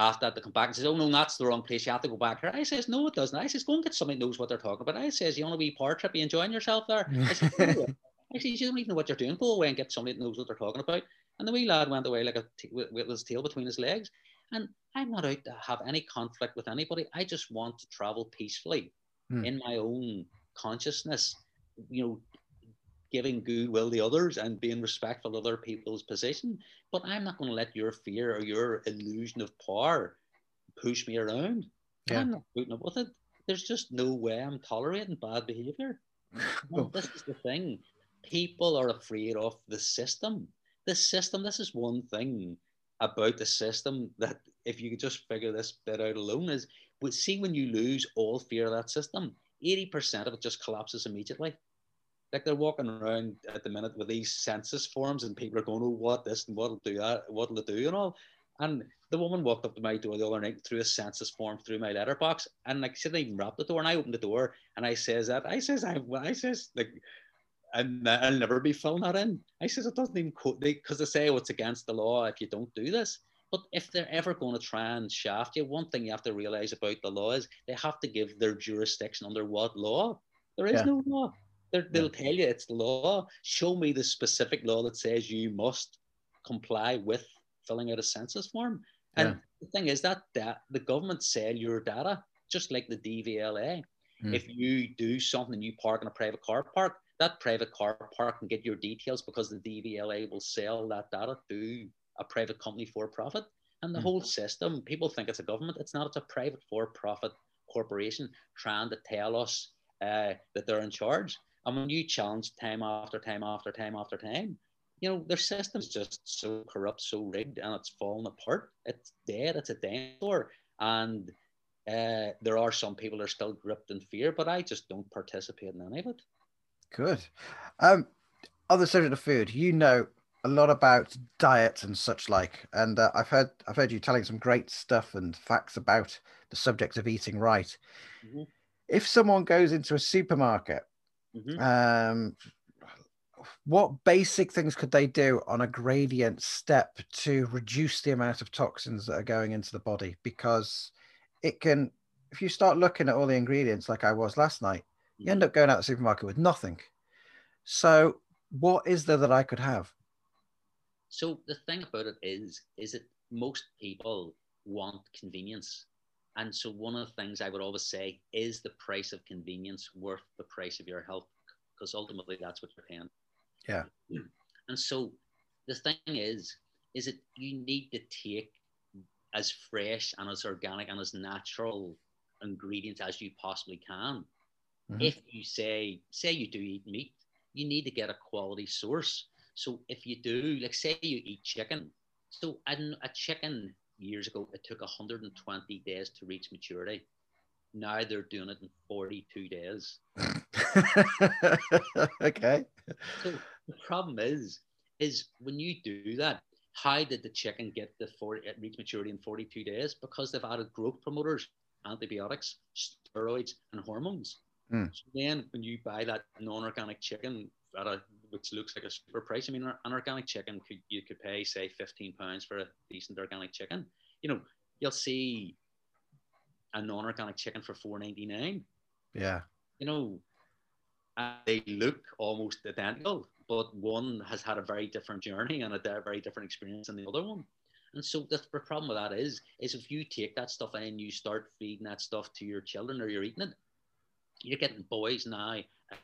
after that they come back and says oh no that's the wrong place. You have to go back here. I says no it doesn't. I says go and get somebody who knows what they're talking about. I says you want to be part trip? You enjoying yourself there? [laughs] I says, no. I says you don't even know what you're doing. Go away and get somebody that knows what they're talking about. And the wee lad went away like a t- with, his tail between his legs. And I'm not out to have any conflict with anybody. I just want to travel peacefully mm. in my own consciousness, you know, giving goodwill to others and being respectful of other people's position. But I'm not going to let your fear or your illusion of power push me around. Yeah. I'm not putting up with it. There's just no way I'm tolerating bad behavior. [laughs] this is the thing. People are afraid of the system the system, this is one thing about the system that if you could just figure this bit out alone is but see when you lose all fear of that system, 80% of it just collapses immediately. Like they're walking around at the minute with these census forms and people are going, Oh, what this and what'll do that, what'll it do and all. And the woman walked up to my door the other night, threw a census form through my letterbox, and like she didn't even rap the door. And I opened the door and I says that I says I I says like and I'll never be filling that in. I says it doesn't even quote because they, they say oh, it's against the law if you don't do this. But if they're ever going to try and shaft you, one thing you have to realize about the law is they have to give their jurisdiction under what law. There is yeah. no law. They will tell you it's law. Show me the specific law that says you must comply with filling out a census form. And yeah. the thing is that, that the government sell your data, just like the DVLA. Mm. If you do something, you park in a private car park, that private car park can get your details because the DVLA will sell that data to a private company for profit. And the mm. whole system, people think it's a government. It's not. It's a private for-profit corporation trying to tell us uh, that they're in charge. And when you challenge time after time after time after time, you know their system's just so corrupt, so rigged, and it's falling apart. It's dead. It's a dinosaur. And uh, there are some people that are still gripped in fear, but I just don't participate in any of it. Good. Um, on the subject of food, you know a lot about diet and such like, and uh, I've heard I've heard you telling some great stuff and facts about the subject of eating right. Mm-hmm. If someone goes into a supermarket, mm-hmm. um, what basic things could they do on a gradient step to reduce the amount of toxins that are going into the body? Because it can, if you start looking at all the ingredients like I was last night, you end up going out the supermarket with nothing. So, what is there that I could have? So the thing about it is, is that most people want convenience, and so one of the things I would always say is the price of convenience worth the price of your health, because ultimately that's what you're paying. Yeah. [clears throat] And so the thing is, is that you need to take as fresh and as organic and as natural ingredients as you possibly can Mm-hmm. If you say, say you do eat meat, you need to get a quality source. So if you do, like say you eat chicken, so a, a chicken years ago, it took 120 days to reach maturity. Now they're doing it in 42 days. [laughs] okay. So the problem is, is when you do that, how did the chicken get the 40, reach maturity in 42 days? Because they've added growth promoters, antibiotics, steroids, and hormones. Mm. So then when you buy that non-organic chicken at a which looks like a super price. I mean, an organic chicken could you could pay say fifteen pounds for a decent organic chicken. You know, you'll see a non-organic chicken for four ninety nine. Yeah. You know, they look almost identical, but one has had a very different journey and a very different experience than the other one. And so the, the problem with that is, is if you take that stuff and you start feeding that stuff to your children or you're eating it, you're getting boys now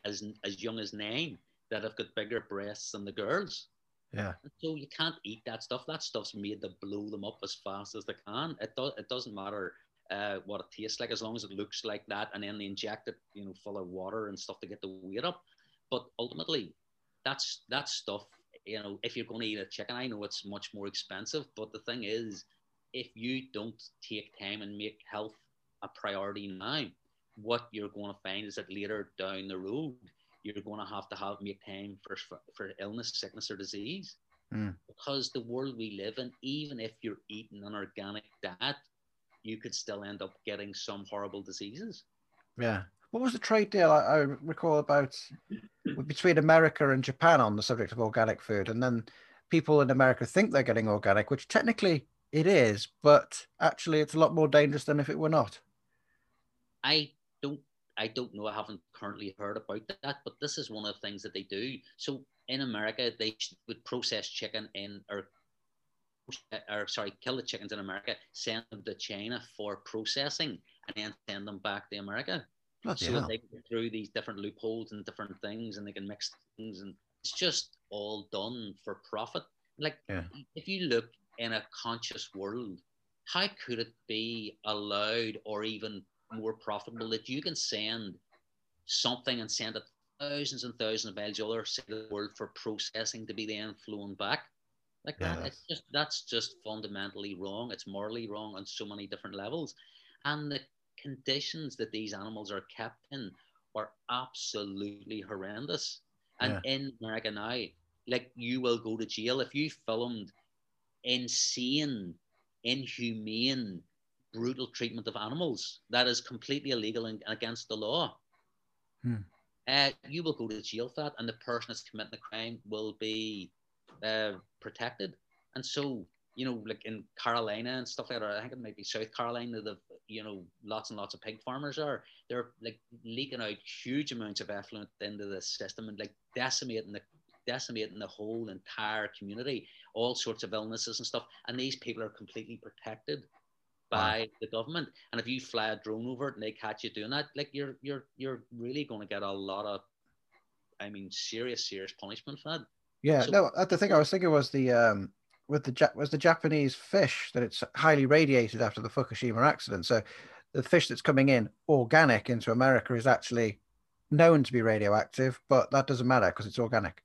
as as young as nine that have got bigger breasts than the girls. Yeah. So you can't eat that stuff. That stuff's made to blow them up as fast as they can. It does. It doesn't matter uh, what it tastes like as long as it looks like that, and then they inject it, you know, full of water and stuff to get the weight up. But ultimately, that's that stuff. You know, if you're going to eat a chicken, I know it's much more expensive, but the thing is, if you don't take time and make health a priority now, what you're going to find is that later down the road, you're going to have to have make time for for illness, sickness, or disease. Mm. Because the world we live in, even if you're eating an organic diet, you could still end up getting some horrible diseases. Yeah. What was the trade deal I, I recall about between America and Japan on the subject of organic food? And then people in America think they're getting organic, which technically it is, but actually it's a lot more dangerous than if it were not. I I don't know. I haven't currently heard about that, but this is one of the things that they do. So in America, they would process chicken in or or sorry, kill the chickens in America, send them to China for processing, and then send them back to America. Bloody so they can through these different loopholes and different things, and they can mix things, and it's just all done for profit. Like Yeah. if you look in a conscious world, how could it be allowed or even more profitable that you can send something and send it thousands and thousands of miles the other side of the world for processing to be then flown back? Like Yeah, that, it's just that's just fundamentally wrong. It's morally wrong on so many different levels, and the conditions that these animals are kept in are absolutely horrendous. And in America now, like you will go to jail if you filmed insane, inhumane, brutal treatment of animals that is completely illegal and against the law. Hmm. Uh, you will go to jail for that, and the person that's committing the crime will be uh, protected. And so, you know, like in Carolina and stuff like that, I think it might be South Carolina, the you know, lots and lots of pig farmers are they're like leaking out huge amounts of effluent into the system and like decimating the decimating the whole entire community, all sorts of illnesses and stuff. And these people are completely protected by Wow. the government. And if you fly a drone over it and they catch you doing that, like you're you're you're really going to get a lot of, I mean, serious serious punishment for that. Yeah, So- no, uh, the thing I was thinking was the um with the ja- was the Japanese fish that it's highly radiated after the Fukushima accident. So the fish that's coming in organic into America is actually known to be radioactive, but that doesn't matter because it's organic.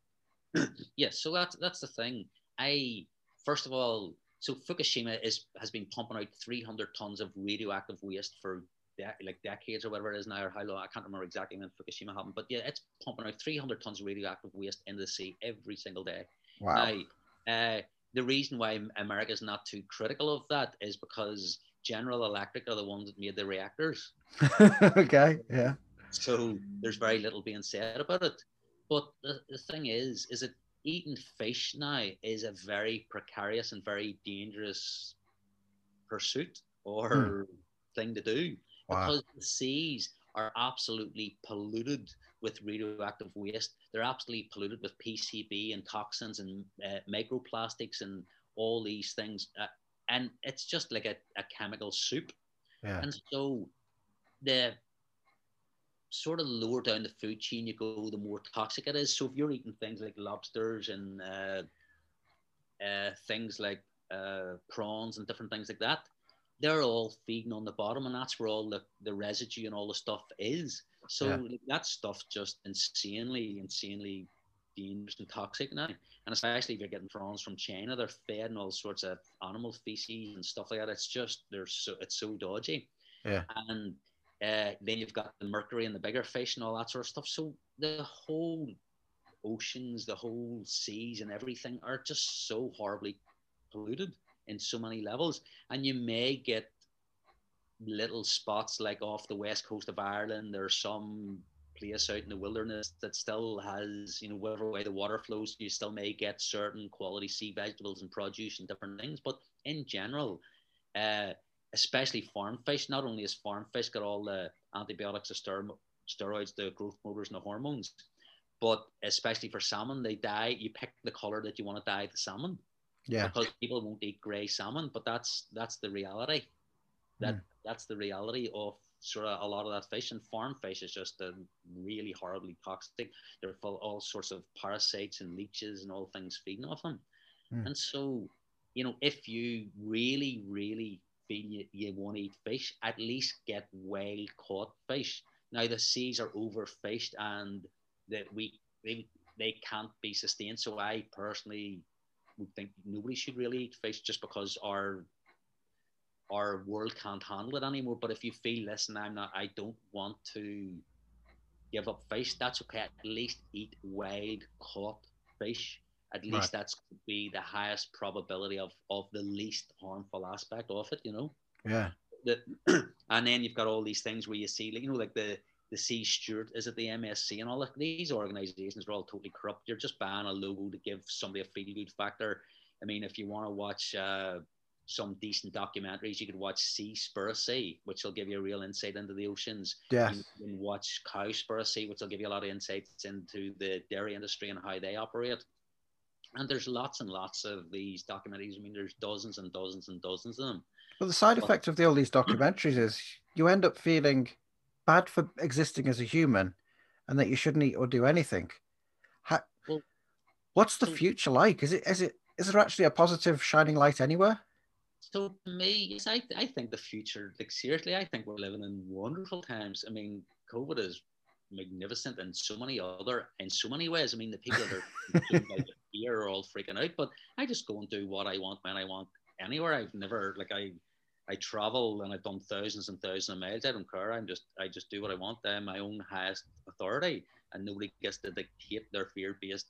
[clears throat] Yes, so that's that's the thing. I first of all, so Fukushima is has been pumping out 300 tons of radioactive waste for de- like decades or whatever it is now, or how long I can't remember exactly when Fukushima happened, but yeah, it's pumping out 300 tons of radioactive waste into the sea every single day. Wow. Now, uh, the reason why America is not too critical of that is because General Electric are the ones that made the reactors. [laughs] okay. Yeah. So there's very little being said about it. But the, the thing is, is that eating fish now is a very precarious and very dangerous pursuit or thing to do Wow. because the seas are absolutely polluted with radioactive waste. They're absolutely polluted with PCB and toxins and uh, microplastics and all these things. Uh, and it's just like a, a chemical soup. Yeah. And so the sort of lower down the food chain you go, the more toxic it is. So if you're eating things like lobsters and uh, uh, things like uh, prawns and different things like that, they're all feeding on the bottom, and that's where all the, the residue and all the stuff is. So Yeah. like, that stuff just insanely, insanely dangerous and toxic now. And especially if you're getting prawns from China, they're fed in all sorts of animal feces and stuff like that. It's just they're so it's so dodgy. Yeah. And uh, then you've got the mercury and the bigger fish and all that sort of stuff. So the whole oceans, the whole seas, and everything are just so horribly polluted in so many levels. And you may get little spots like off the west coast of Ireland. There's some place out in the wilderness that still has, you know, whatever way the water flows, you still may get certain quality sea vegetables and produce and different things. But in general, uh, especially farm fish, not only is farm fish got all the antibiotics, the steroids, the growth motors, and the hormones, but especially for salmon, they dye. You pick the color that you want to dye the salmon. Yeah. Because people won't eat grey salmon, but that's that's the reality. That mm. that's the reality of sort of a lot of that fish. And farm fish is just a really horribly toxic. They're full of all sorts of parasites and leeches and all things feeding off them. Mm. And so, you know, if you really, really feel you, you want to eat fish, at least get wild caught fish. Now the seas are overfished and that we they, they can't be sustained. So I personally would think nobody should really eat fish just because our our world can't handle it anymore. But if you feel, listen, I'm not, I don't want to give up fish, that's okay. At least eat wild caught fish. At least right. that's be the highest probability of of the least harmful aspect of it. You know. Yeah. The, [clears throat] and then you've got all these things where you see, like, you know, like the the Sea Steward is it the MSC and all that. These organisations are all totally corrupt. You're just buying a logo to give somebody a feel good factor. I mean, if you want to watch uh, some decent documentaries, you could watch Seaspiracy, which will give you a real insight into the oceans. Yeah. You can watch Cowspiracy, which will give you a lot of insights into the dairy industry and how they operate. And there's lots and lots of these documentaries. I mean, there's dozens and dozens and dozens of them. Well, the side effect of the, all these documentaries is you end up feeling bad for existing as a human and that you shouldn't eat or do anything. How, well, what's the future like? Is it is it is there actually a positive shining light anywhere? So to me, yes, I, I think the future, like seriously, I think we're living in wonderful times. I mean, COVID is magnificent in so many other, in so many ways. I mean, the people that are [laughs] are all freaking out, but I just go and do what I want when I want anywhere. I've never, like, I I travel and I've done thousands and thousands of miles. I don't care. I'm just I just do what I want. I'm my own highest authority, and nobody gets to dictate their fear-based,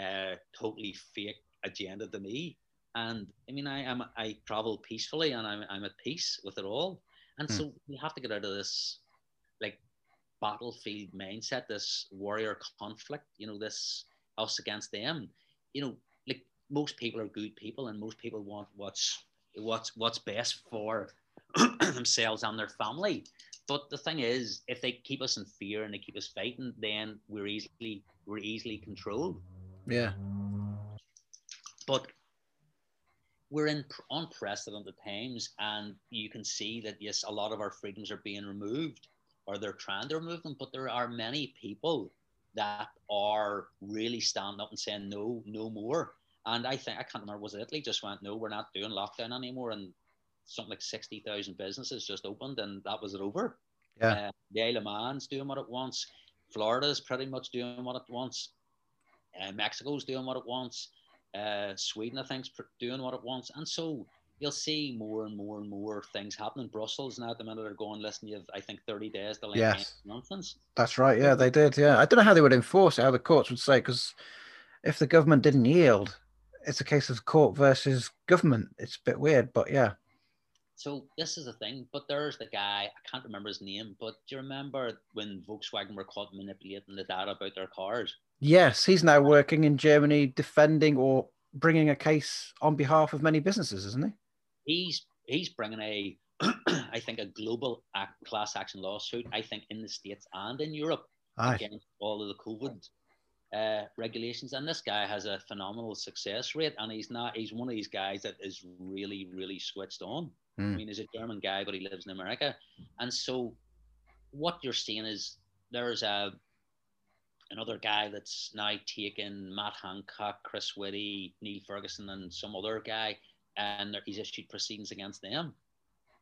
uh, totally fake agenda to me. And I mean, I am I travel peacefully, and I'm I'm at peace with it all. And hmm. so we have to get out of this like battlefield mindset, this warrior conflict. You know, this us against them. You know, like most people are good people, and most people want what's what's what's best for [clears throat] themselves and their family. But the thing is, if they keep us in fear and they keep us fighting, then we're easily we're easily controlled. Yeah. But we're in unprecedented times, and you can see that yes, a lot of our freedoms are being removed, or they're trying to remove them. But there are many people that are really standing up and saying no, no more. And I think I can't remember was it Italy just went no, we're not doing lockdown anymore, and something like sixty thousand businesses just opened, and that was it over. Yeah, uh, the Isle of Man's doing what it wants. Florida's pretty much doing what it wants. Uh, Mexico's doing what it wants. Uh, Sweden, I think, is doing what it wants, and so you'll see more and more and more things happening. Brussels now at the minute are going, listen, you have, I think, 30 days to yes. nonsense. That's right. Yeah, they did. Yeah. I don't know how they would enforce it, how the courts would say, because if the government didn't yield, it's a case of court versus government. It's a bit weird, but yeah. So this is the thing, but there's the guy I can't remember his name, but do you remember when Volkswagen were caught manipulating the data about their cars? Yes, he's now working in Germany, defending or bringing a case on behalf of many businesses, isn't he? He's he's bringing a, [clears throat] I think, a global act, class action lawsuit. I think in the states and in Europe Aye. against all of the COVID uh, regulations. And this guy has a phenomenal success rate, and he's not. He's one of these guys that is really, really switched on. Mm. I hmm. mean, he's a German guy, but he lives in America, and so what you're seeing is there's a another guy that's now taken Matt Hancock, Chris Whitty, Neil Ferguson, and some other guy, and he's issued proceedings against them.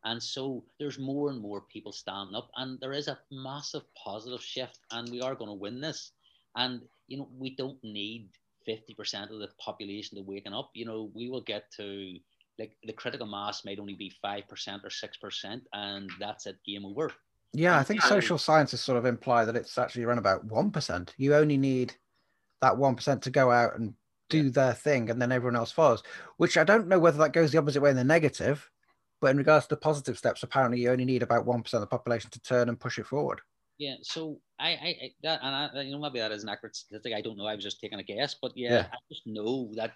And so there's more and more people standing up, and there is a massive positive shift, and we are going to win this. And you know, we don't need 50% of the population to waken up. You know, we will get to like the critical mass might only be 5% or 6%, and that's it, game over. Yeah, I think social sciences sort of imply that it's actually around about 1%. You only need that 1% to go out and do yeah. their thing, and then everyone else follows, which I don't know whether that goes the opposite way in the negative, but in regards to the positive steps, apparently you only need about 1% of the population to turn and push it forward. Yeah, so I, I, I that, and I, you know, maybe that is an accurate statistic. I don't know. I was just taking a guess, but yeah, Yeah. I just know that,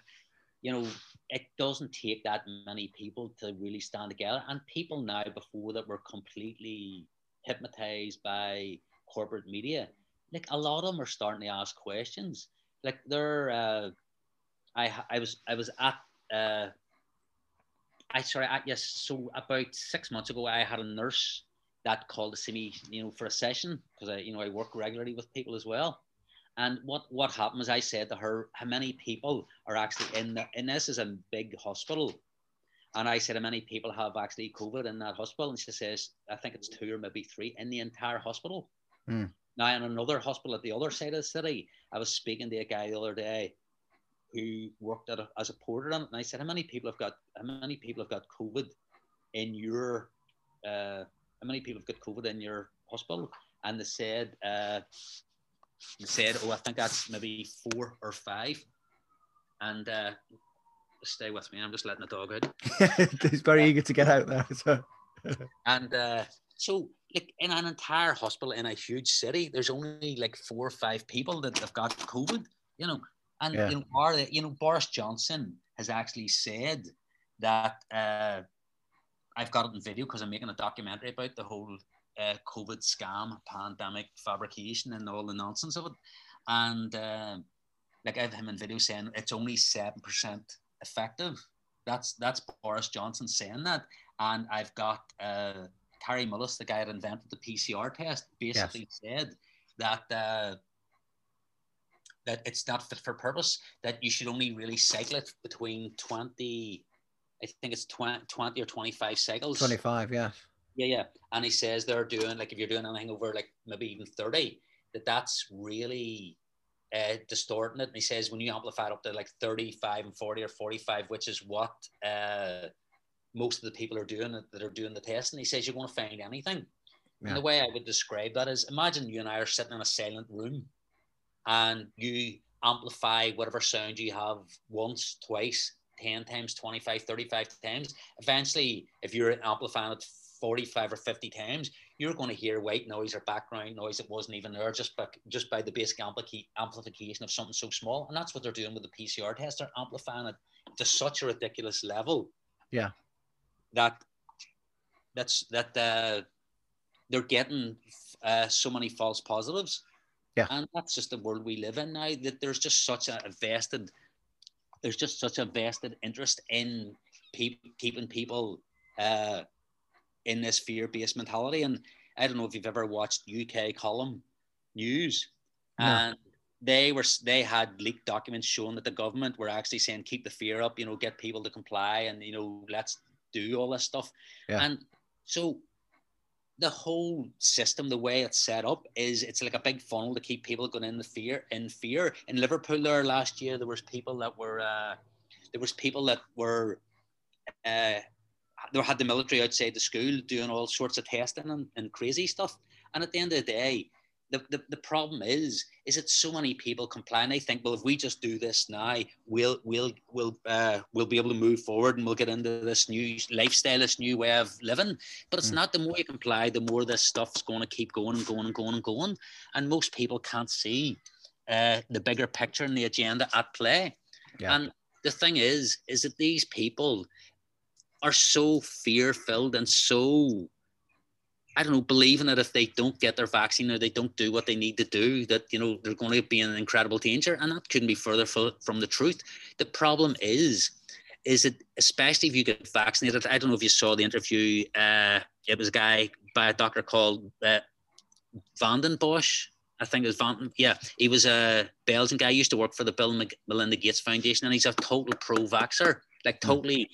you know, it doesn't take that many people to really stand together. And people now, before that, were completely hypnotized by corporate media. Like a lot of them are starting to ask questions. Like they're, uh, I, I was, I was at, uh, I sorry, I, yes. So about six months ago, I had a nurse that called to see me, you know, for a session because I, you know, I work regularly with people as well. And what what happened was I said to her, how many people are actually in the, and this is a big hospital. And I said, how many people have actually COVID in that hospital? And she says, I think it's two or maybe three in the entire hospital. Hmm. Now, in another hospital at the other side of the city, I was speaking to a guy the other day who worked at a, as a porter on it, and I said, how many people have got how many people have got COVID in your uh, how many people have got COVID in your hospital? And they said, uh, they said, oh, I think that's maybe four or five. And uh, stay with me. I'm just letting the dog out. [laughs] He's very eager to get out there. [laughs] So. And uh, so, like in an entire hospital in a huge city, there's only like four or five people that have got COVID. You know, and Yeah. you know, you know, Boris Johnson has actually said that uh, I've got it in video because I'm making a documentary about the whole uh, COVID scam, pandemic fabrication, and all the nonsense of it. And uh, like I have him in video saying it's only seven percent effective. That's that's Boris Johnson saying that, and I've got uh, Kary Mullis, the guy that invented the PCR test, basically said that uh, that it's not fit for purpose. That you should only really cycle it between twenty, I think it's 20, 20 or twenty five cycles. 25, yeah. Yeah, yeah. And he says they're doing like if you're doing anything over like maybe even thirty, that that's really uh, distorting it. And he says when you amplify it up to like thirty-five and forty or forty-five, which is what uh, most of the people are doing that are doing the test, and he says you're going to find anything. Yeah. And the way I would describe that is imagine you and I are sitting in a silent room and you amplify whatever sound you have once, twice, 10 times, 25, 35 times. Eventually, if you're amplifying it 45 or 50 times, you're going to hear white noise or background noise that wasn't even there just by, just by the basic ampli- amplification of something so small. And that's what they're doing with the PCR test. They're amplifying it to such a ridiculous level. Yeah. That that's that uh, they're getting uh, so many false positives. Yeah. And that's just the world we live in now. That there's just such a vested, there's just such a vested interest in peop keeping people uh, in this fear-based mentality. And I don't know if you've ever watched UK column news, No. and they were they had leaked documents showing that the government were actually saying keep the fear up, you know, get people to comply, and you know, let's do all this stuff. Yeah. And so the whole system, the way it's set up, is it's like a big funnel to keep people going in the fear in fear. In Liverpool there last year, there was people that were uh, there was people that were uh, they had the military outside the school doing all sorts of testing and, and crazy stuff. And at the end of the day, the, the, the problem is is that so many people complain. They think, well, if we just do this now, we'll we'll we'll uh, we'll be able to move forward and we'll get into this new lifestyle, this new way of living. But it's Mm. not. The more you comply, the more this stuff's going to keep going and going and going and going. And most people can't see uh, the bigger picture and the agenda at play. Yeah. And the thing is, is that these people are so fear filled and so I don't know, believing that if they don't get their vaccine or they don't do what they need to do, that you know they're going to be in incredible danger, and that couldn't be further from the truth. The problem is, is that especially if you get vaccinated, I don't know if you saw the interview. Uh, it was a guy by a doctor called uh, Vanden Bossche. I think it was Van. Yeah, he was a Belgian guy. Used to work for the Bill and Melinda Gates Foundation, and he's a total pro-vaxer, like totally,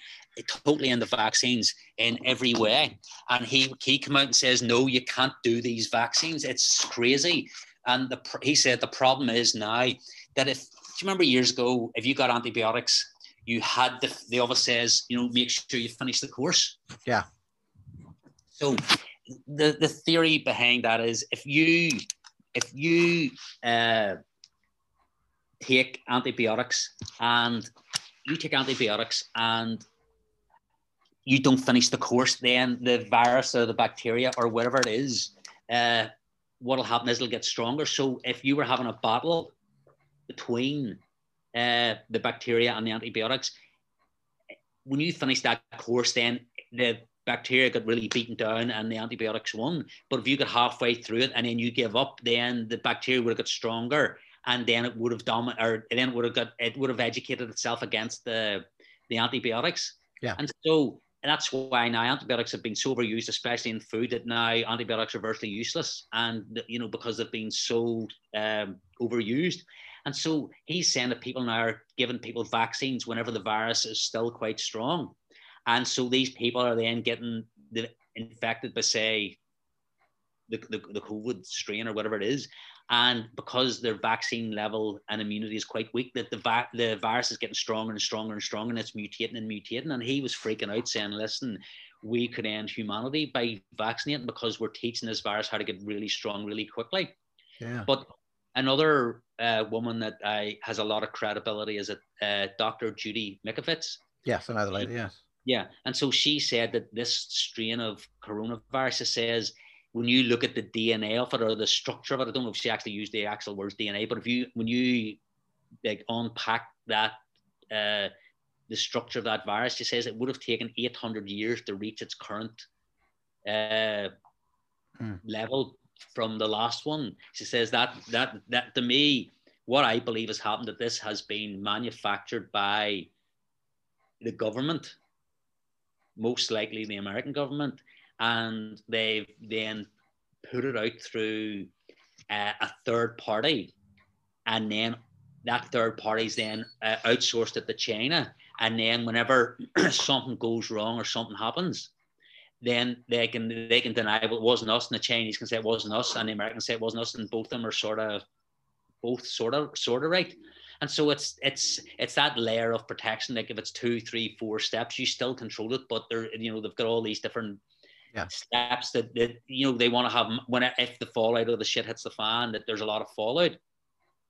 totally into vaccines in every way. And he he came out and says, no, you can't do these vaccines. It's crazy. And the, he said the problem is now that if do you remember years ago, if you got antibiotics, you had the the office says, you know, make sure you finish the course. Yeah. So the the theory behind that is if you if you uh, take antibiotics and you take antibiotics and you don't finish the course, then the virus or the bacteria or whatever it is uh, what'll happen is it'll get stronger. So if you were having a battle between uh, the bacteria and the antibiotics, when you finish that course, then the bacteria got really beaten down and the antibiotics won. But if you got halfway through it and then you give up, then the bacteria would have got stronger and then it would have dominated or then it would have got it would have educated itself against the the antibiotics. Yeah. And so and that's why now antibiotics have been so overused, especially in food, that now antibiotics are virtually useless. And you know, because they've been so um, overused. And so he's saying that people now are giving people vaccines whenever the virus is still quite strong. And so these people are then getting the, infected by, say, the, the, the COVID strain or whatever it is. And because their vaccine level and immunity is quite weak, that the, va- the virus is getting stronger and stronger and stronger and it's mutating and mutating. And he was freaking out saying, listen, we could end humanity by vaccinating because we're teaching this virus how to get really strong really quickly. Yeah. But another uh, woman that I, has a lot of credibility is a, uh, Dr. Judy Mikovits. Yes, another lady, yes. Yeah. And so she said that this strain of coronavirus says when you look at the DNA of it or the structure of it, I don't know if she actually used the actual words DNA, but if you when you like unpack that uh, the structure of that virus, she says it would have taken 800 years to reach its current uh, Hmm. level from the last one. She says that that that to me, what I believe has happened that this has been manufactured by the government, most likely the American government, and they've then put it out through uh, a third party, and then that third party's then uh, outsourced it to China, and then whenever [clears throat] something goes wrong or something happens, then they can they can deny it wasn't us, and the Chinese can say it wasn't us, and the Americans say it wasn't us, and both of them are sort of both sort of sort of right. And so it's it's it's that layer of protection. Like if it's two, three, four steps, you still control it, but they're you know they've got all these different Yeah. steps that, that you know they want to have when if the fallout of the shit hits the fan, that there's a lot of fallout.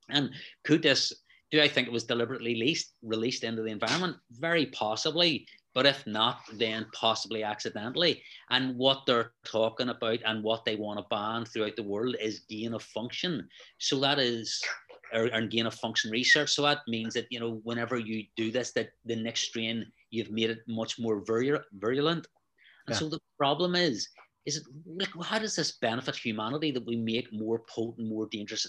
And could this? Do I think it was deliberately leased, released into the environment? Very possibly, but if not, then possibly accidentally. And what they're talking about and what they want to ban throughout the world is gain of function. So that is or, or gain of function research. So that means that you know whenever you do this, that the next strain you've made it much more virulent. And Yeah. so the problem is, is it like how does this benefit humanity that we make more potent, more dangerous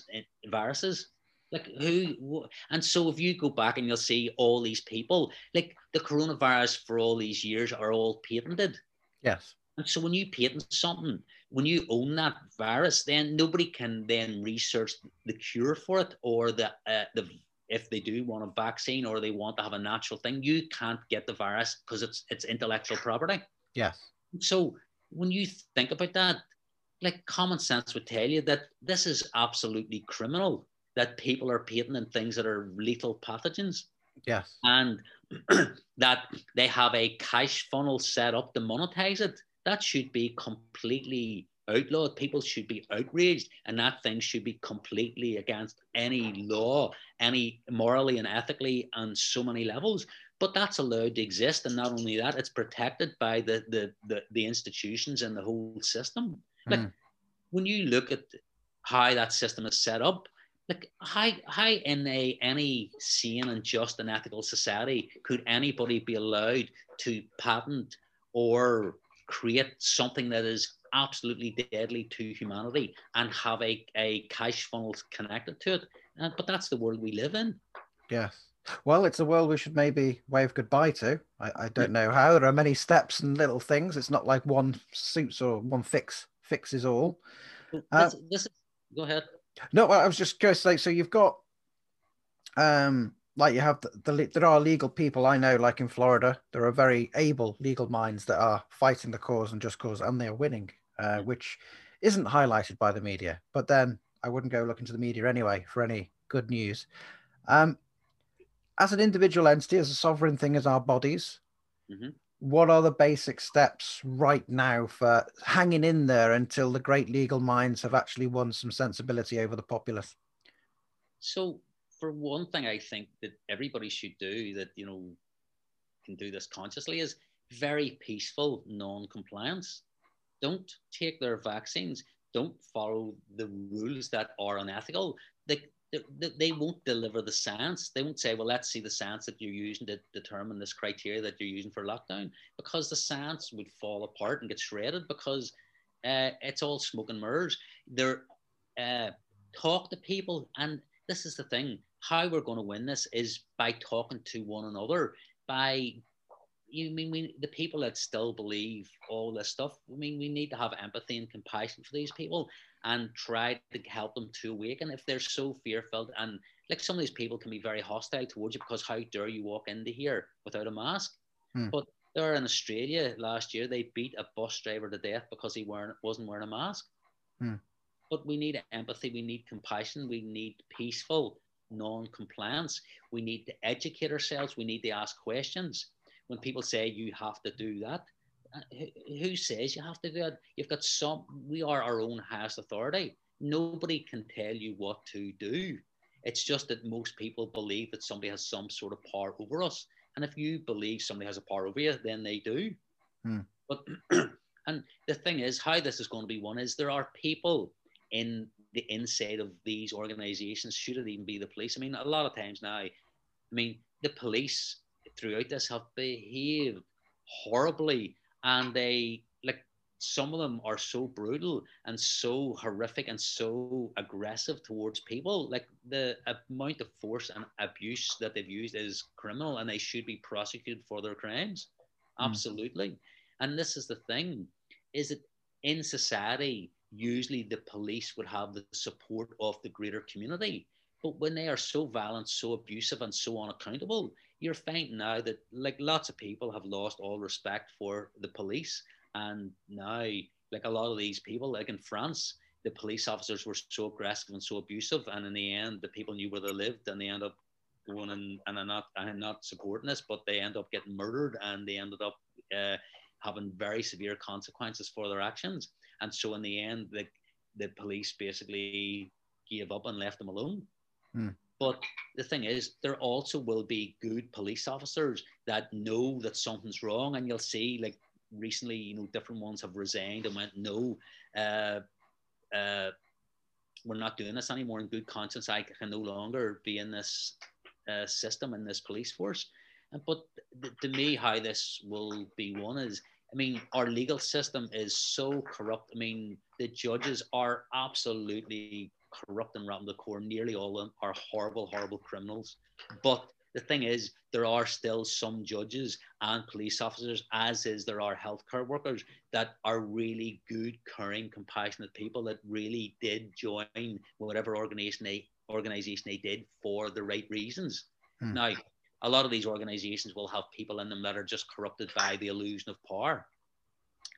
viruses? Like who? wh- And so if you go back and you'll see all these people, like the coronavirus for all these years are all patented. Yes. And so when you patent something, when you own that virus, then nobody can then research the cure for it or the uh, the if they do want a vaccine or they want to have a natural thing, you can't get the virus because it's it's intellectual property. Yes. So when you think about that, like common sense would tell you that this is absolutely criminal that people are patenting things that are lethal pathogens Yes. and [clears throat] that they have a cash funnel set up to monetize it. That should be completely outlawed. People should be outraged, and that thing should be completely against any law, any morally and ethically, on so many levels. But that's allowed to exist, and not only that, it's protected by the the the, the institutions and the whole system. Like Mm. when you look at how that system is set up, like how how in a any sane and just and ethical society could anybody be allowed to patent or create something that is absolutely deadly to humanity and have a, a cash funnel connected to it uh, but that's the world we live in Yes. Well, it's a world we should maybe wave goodbye to. I, I don't know how. There are many steps and little things. It's not like one suits or one fix fixes all. Uh, this, this is, go ahead No, I was just curious. Like, so you've got, um, like you have the, the there are legal people I know, like in Florida, there are very able legal minds that are fighting the cause and just cause, and they are winning, uh, which isn't highlighted by the media. But then I wouldn't go look into the media anyway for any good news. Um, as an individual entity, as a sovereign thing, as our bodies, Mhm. what are the basic steps right now for hanging in there until the great legal minds have actually won some sensibility over the populace? So, for one thing, I think that everybody should do that, you know, can do this consciously is very peaceful non compliance. Don't take their vaccines. don't follow the rules that are unethical, they, they, won't deliver the science. They won't say, well, let's see the science that you're using to determine this criteria that you're using for lockdown, because the science would fall apart and get shredded because uh, it's all smoke and mirrors. They're uh, talk to people, and this is the thing: how we're going to win this is by talking to one another, by you mean we, the people that still believe all this stuff. I mean, we need to have empathy and compassion for these people and try to help them to awaken if they're so fear filled. And like some of these people can be very hostile towards you because how dare you walk into here without a mask? Hmm. But there in Australia last year, they beat a bus driver to death because he weren't, wasn't wearing a mask. Hmm. But we need empathy, we need compassion, we need peaceful non compliance. We need to educate ourselves, we need to ask questions when people say you have to do that, who says you have to do it? You've got some, we are our own highest authority. Nobody can tell you what to do. It's just that most people believe that somebody has some sort of power over us. And if you believe somebody has a power over you, then they do. Hmm. But [clears throat] and the thing is, how this is going to be won is there are people in the inside of these organizations, should it even be the police? I mean, a lot of times now, I mean, the police throughout this have behaved horribly and they like some of them are so brutal and so horrific and so aggressive towards people. Like the amount of force and abuse that they've used is criminal and they should be prosecuted for their crimes. Mm. absolutely. And this is the thing is that in society usually the police would have the support of the greater community but when they are so violent so abusive and so unaccountable you're finding now that like lots of people have lost all respect for the police. And now like a lot of these people like in france the police officers were so aggressive and so abusive and in the end the people knew where they lived and they end up going and, and I'm not I'm not supporting this but they end up getting murdered and they ended up uh, having very severe consequences for their actions. And so in the end the, the police basically gave up and left them alone mm. But the thing is, there also will be good police officers that know that something's wrong, and you'll see like recently, you know, different ones have resigned and went, no, uh, uh, we're not doing this anymore. In good conscience, I can no longer be in this uh, system in this police force. And, But th- to me, how this will be won is, I mean, our legal system is so corrupt. I mean, the judges are absolutely corrupt and rotten the core. Nearly all of them are horrible, horrible criminals. But the thing is, there are still some judges and police officers, as is there are healthcare workers, that are really good, caring, compassionate people that really did join whatever organization they organization they did for the right reasons. Hmm. Now, a lot of these organizations will have people in them that are just corrupted by the illusion of power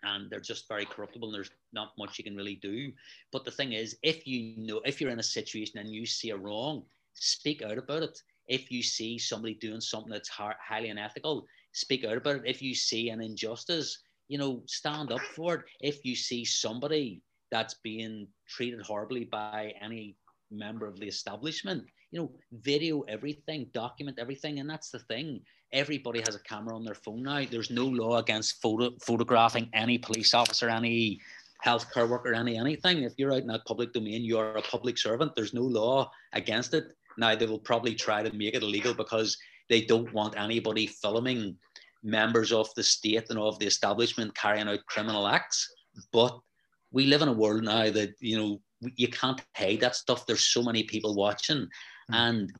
and they're just very corruptible and there's not much you can really do. But the thing is if you know if you're in a situation and you see a wrong speak out about it. If you see somebody doing something that's highly unethical speak out about it. If you see an injustice you know stand up for it. If you see somebody that's being treated horribly by any member of the establishment you know video everything document everything and that's the thing everybody has a camera on their phone now. There's no law against photo, photographing any police officer, any healthcare worker, any anything. If you're out in that public domain, you're a public servant. There's no law against it. Now they will probably try to make it illegal because they don't want anybody filming members of the state and of the establishment carrying out criminal acts. But we live in a world now that you know you can't hide that stuff. There's so many people watching, mm. and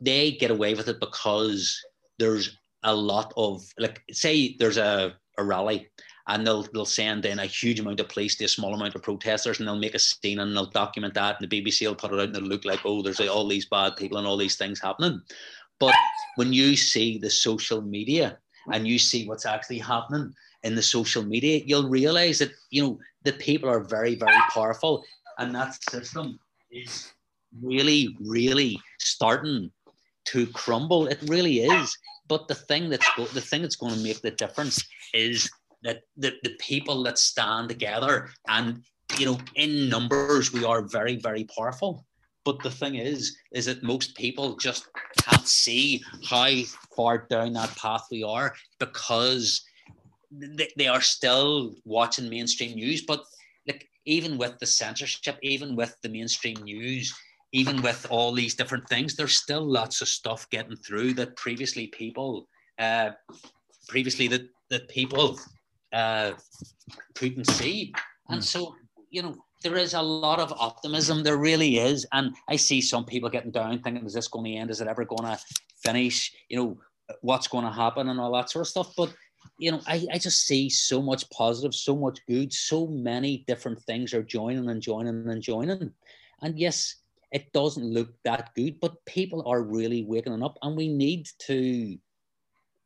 they get away with it because there's a lot of like say there's a, a rally and they'll they'll send in a huge amount of police to a small amount of protesters and they'll make a scene and they'll document that and the BBC will put it out and it'll look like oh there's all these bad people and all these things happening. But when you see the social media and you see what's actually happening in the social media, you'll realize that you know the people are very very powerful and that system is really really starting to crumble. It really is. But the thing that's go- the thing that's going to make the difference is that the, the people that stand together and you know in numbers we are very very powerful. But the thing is, is that most people just can't see how far down that path we are because they, they are still watching mainstream news. But like even with the censorship, even with the mainstream news, even with all these different things, there's still lots of stuff getting through that previously people, uh, previously that that people uh, couldn't see, and mm. so you know there is a lot of optimism. There really is, and I see some people getting down, thinking, "Is this going to end? Is it ever going to finish?" You know, what's going to happen and all that sort of stuff. But you know, I, I just see so much positive, so much good, so many different things are joining and joining and joining. And yes, it doesn't look that good, but people are really waking up, and we need to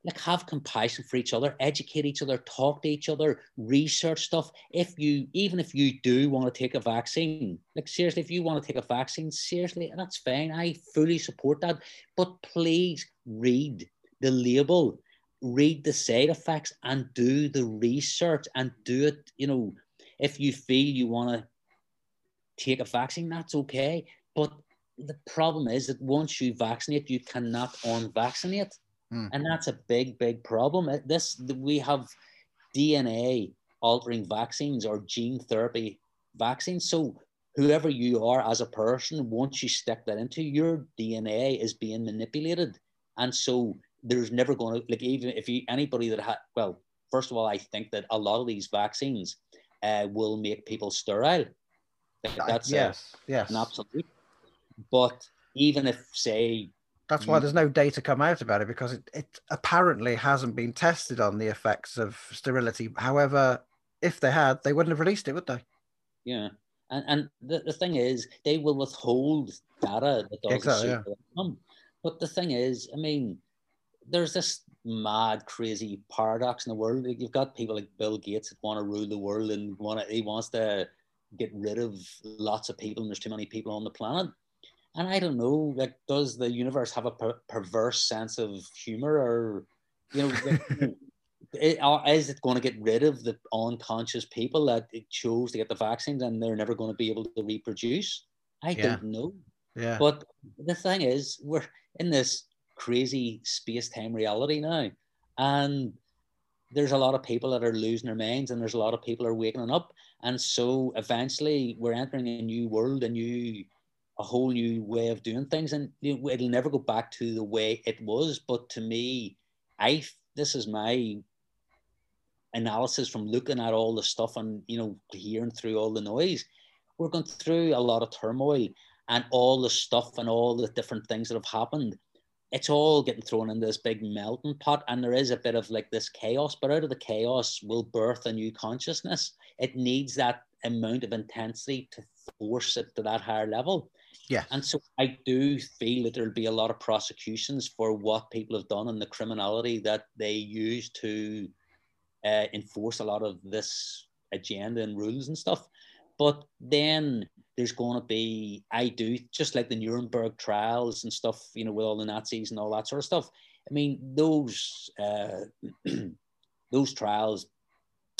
like have compassion for each other, educate each other, talk to each other, research stuff. If you even if you do want to take a vaccine, like seriously, if you want to take a vaccine, seriously, that's fine. I fully support that. But please read the label, read the side effects, and do the research and do it. You know, if you feel you want to take a vaccine, that's okay. But the problem is that once you vaccinate, you cannot unvaccinate. Mm. And that's a big, big problem. Uh, this we have DNA altering vaccines or gene therapy vaccines. So whoever you are as a person, once you stick that into your DNA is being manipulated. And so there's never going to like even if you anybody that had well, first of all, I think that a lot of these vaccines uh, will make people sterile. That's yes, a, yes, an absolute. But even if say that's why there's no data come out about it because it, it apparently hasn't been tested on the effects of sterility. However, if they had, they wouldn't have released it, would they? Yeah. And, and the, the thing is, they will withhold data that doesn't exactly, yeah. But the thing is, I mean, there's this mad, crazy paradox in the world. You've got people like Bill Gates that want to rule the world and want to, he wants to get rid of lots of people, and there's too many people on the planet and I don't know, like, does the universe have a per- perverse sense of humor, or you know, [laughs] it, uh, is it going to get rid of the unconscious people that it chose to get the vaccines and they're never going to be able to reproduce? I yeah. don't know. Yeah. But the thing is, we're in this crazy space-time reality now, and there's a lot of people that are losing their minds, and there's a lot of people are waking up, and so eventually we're entering a new world, a new a whole new way of doing things, and it'll never go back to the way it was. But to me, I this is my analysis from looking at all the stuff and you know hearing through all the noise. We're going through a lot of turmoil and all the stuff and all the different things that have happened. It's all getting thrown in this big melting pot, and there is a bit of like this chaos. But out of the chaos will birth a new consciousness. It needs that amount of intensity to force it to that higher level. Yeah. And so I do feel that there'll be a lot of prosecutions for what people have done and the criminality that they use to uh, enforce a lot of this agenda and rules and stuff. But then there's going to be, I do, just like the Nuremberg trials and stuff, you know, with all the Nazis and all that sort of stuff. I mean, those uh, [clears throat] those trials,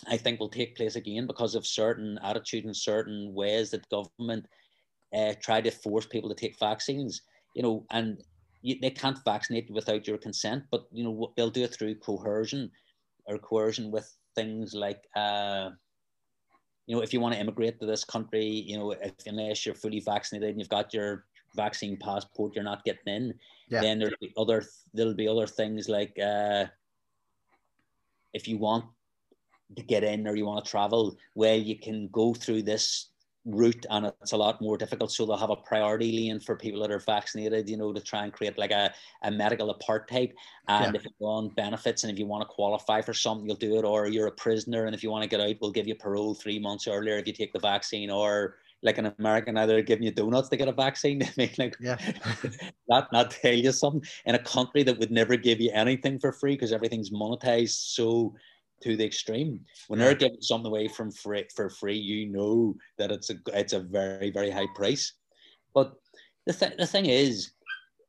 I think, will take place again because of certain attitude and certain ways that government uh, try to force people to take vaccines, you know, and you, they can't vaccinate without your consent, but you know they'll do it through coercion or coercion with things like, uh, you know, if you want to immigrate to this country, you know, if unless you're fully vaccinated and you've got your vaccine passport, you're not getting in. Yeah. Then there'll be other there'll be other things like uh, if you want to get in or you want to travel, well, you can go through this route and it's a lot more difficult. So they'll have a priority lane for people that are vaccinated, you know, to try and create like a, a medical apartheid. And yeah. if you want benefits and if you want to qualify for something, you'll do it. Or you're a prisoner and if you want to get out, we'll give you parole three months earlier if you take the vaccine. Or like in America now, they're giving you donuts to get a vaccine. [laughs] I mean, like, yeah. [laughs] that not tell you something in a country that would never give you anything for free because everything's monetized so to the extreme. When they're giving something away from free for free, you know that it's a it's a very very high price. But the th- the thing is,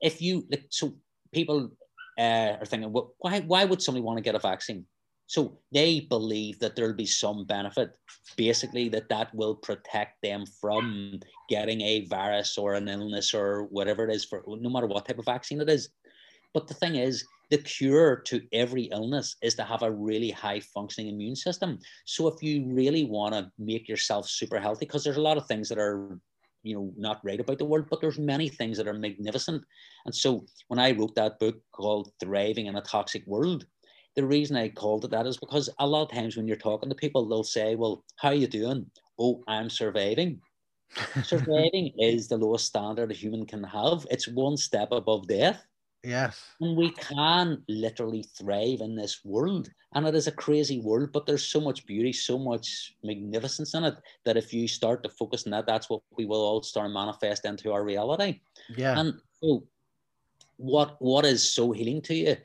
if you like, so people uh, are thinking, well, why why would somebody want to get a vaccine? So they believe that there'll be some benefit, basically that that will protect them from getting a virus or an illness or whatever it is for no matter what type of vaccine it is. But the thing is, the cure to every illness is to have a really high functioning immune system. So if you really want to make yourself super healthy, because there's a lot of things that are you know not right about the world but there's many things that are magnificent. And so when i wrote that book called thriving in a toxic world the reason i called it that is because a lot of times when you're talking to people they'll say well how are you doing? Oh i'm surviving. [laughs] Surviving is the lowest standard a human can have. It's one step above death Yes. and we can literally thrive in this world. And it is a crazy world, but there's so much beauty, so much magnificence in it that if you start to focus on that, that's what we will all start manifest into our reality. Yeah. And so what what is so healing to you?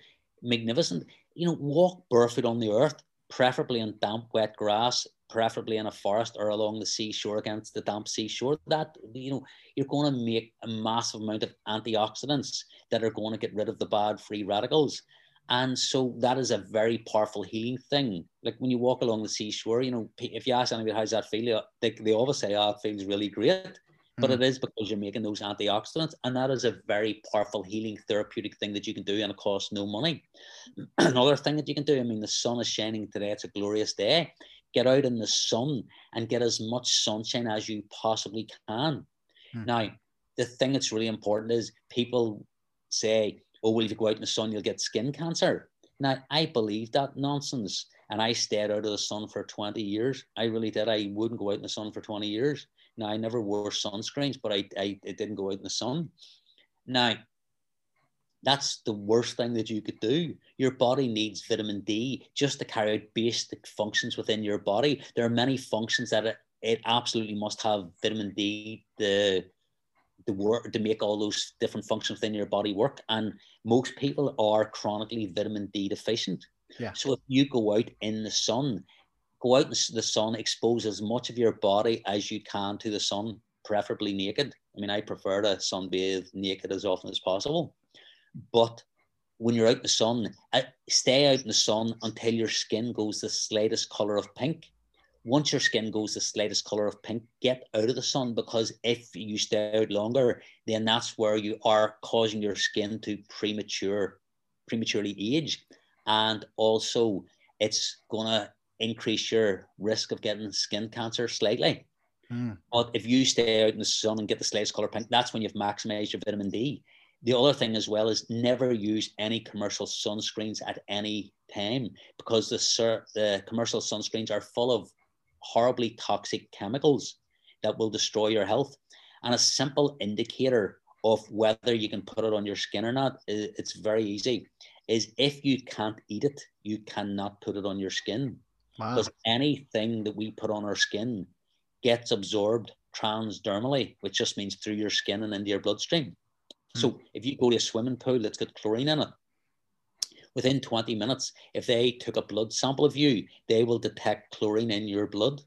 Magnificent. You know, walk barefoot on the earth, preferably on damp, wet grass, preferably in a forest or along the seashore against the damp seashore. That you know, you're going to make a massive amount of antioxidants that are going to get rid of the bad free radicals. And so that is a very powerful healing thing. Like when you walk along the seashore, you know, if you ask anybody how's that feel, they, they always say, oh, it feels really great. But Mm. it is because you're making those antioxidants. And that is a very powerful healing therapeutic thing that you can do and it costs no money. [clears throat] Another thing that you can do, I mean, the sun is shining today. It's a glorious day. Get out in the sun and get as much sunshine as you possibly can. Hmm. Now, the thing that's really important is people say, oh, well, if you go out in the sun, you'll get skin cancer. Now, I believe that nonsense. And I stayed out of the sun for 20 years. I really did. I wouldn't go out in the sun for 20 years. Now, I never wore sunscreens, but I, I, I didn't go out in the sun. Now, that's the worst thing that you could do. Your body needs vitamin D just to carry out basic functions within your body. There are many functions that it, it absolutely must have vitamin D the the work to make all those different functions within your body work. And most people are chronically vitamin D deficient. Yeah. So if you go out in the sun, go out in the sun, expose as much of your body as you can to the sun, preferably naked. I mean, I prefer to sunbathe naked as often as possible. But when you're out in the sun, uh, stay out in the sun until your skin goes the slightest color of pink. Once your skin goes the slightest color of pink, get out of the sun because if you stay out longer, then that's where you are causing your skin to premature, prematurely age, and also it's gonna increase your risk of getting skin cancer slightly. Mm. But if you stay out in the sun and get the slightest color pink, that's when you've maximized your vitamin D. The other thing as well is never use any commercial sunscreens at any time because the sur- the commercial sunscreens are full of horribly toxic chemicals that will destroy your health. And a simple indicator of whether you can put it on your skin or not, it's very easy. Is if you can't eat it, you cannot put it on your skin Wow. because anything that we put on our skin gets absorbed transdermally, which just means through your skin and into your bloodstream. So if you go to a swimming pool that's got chlorine in it, within 20 minutes, if they took a blood sample of you, they will detect chlorine in your blood.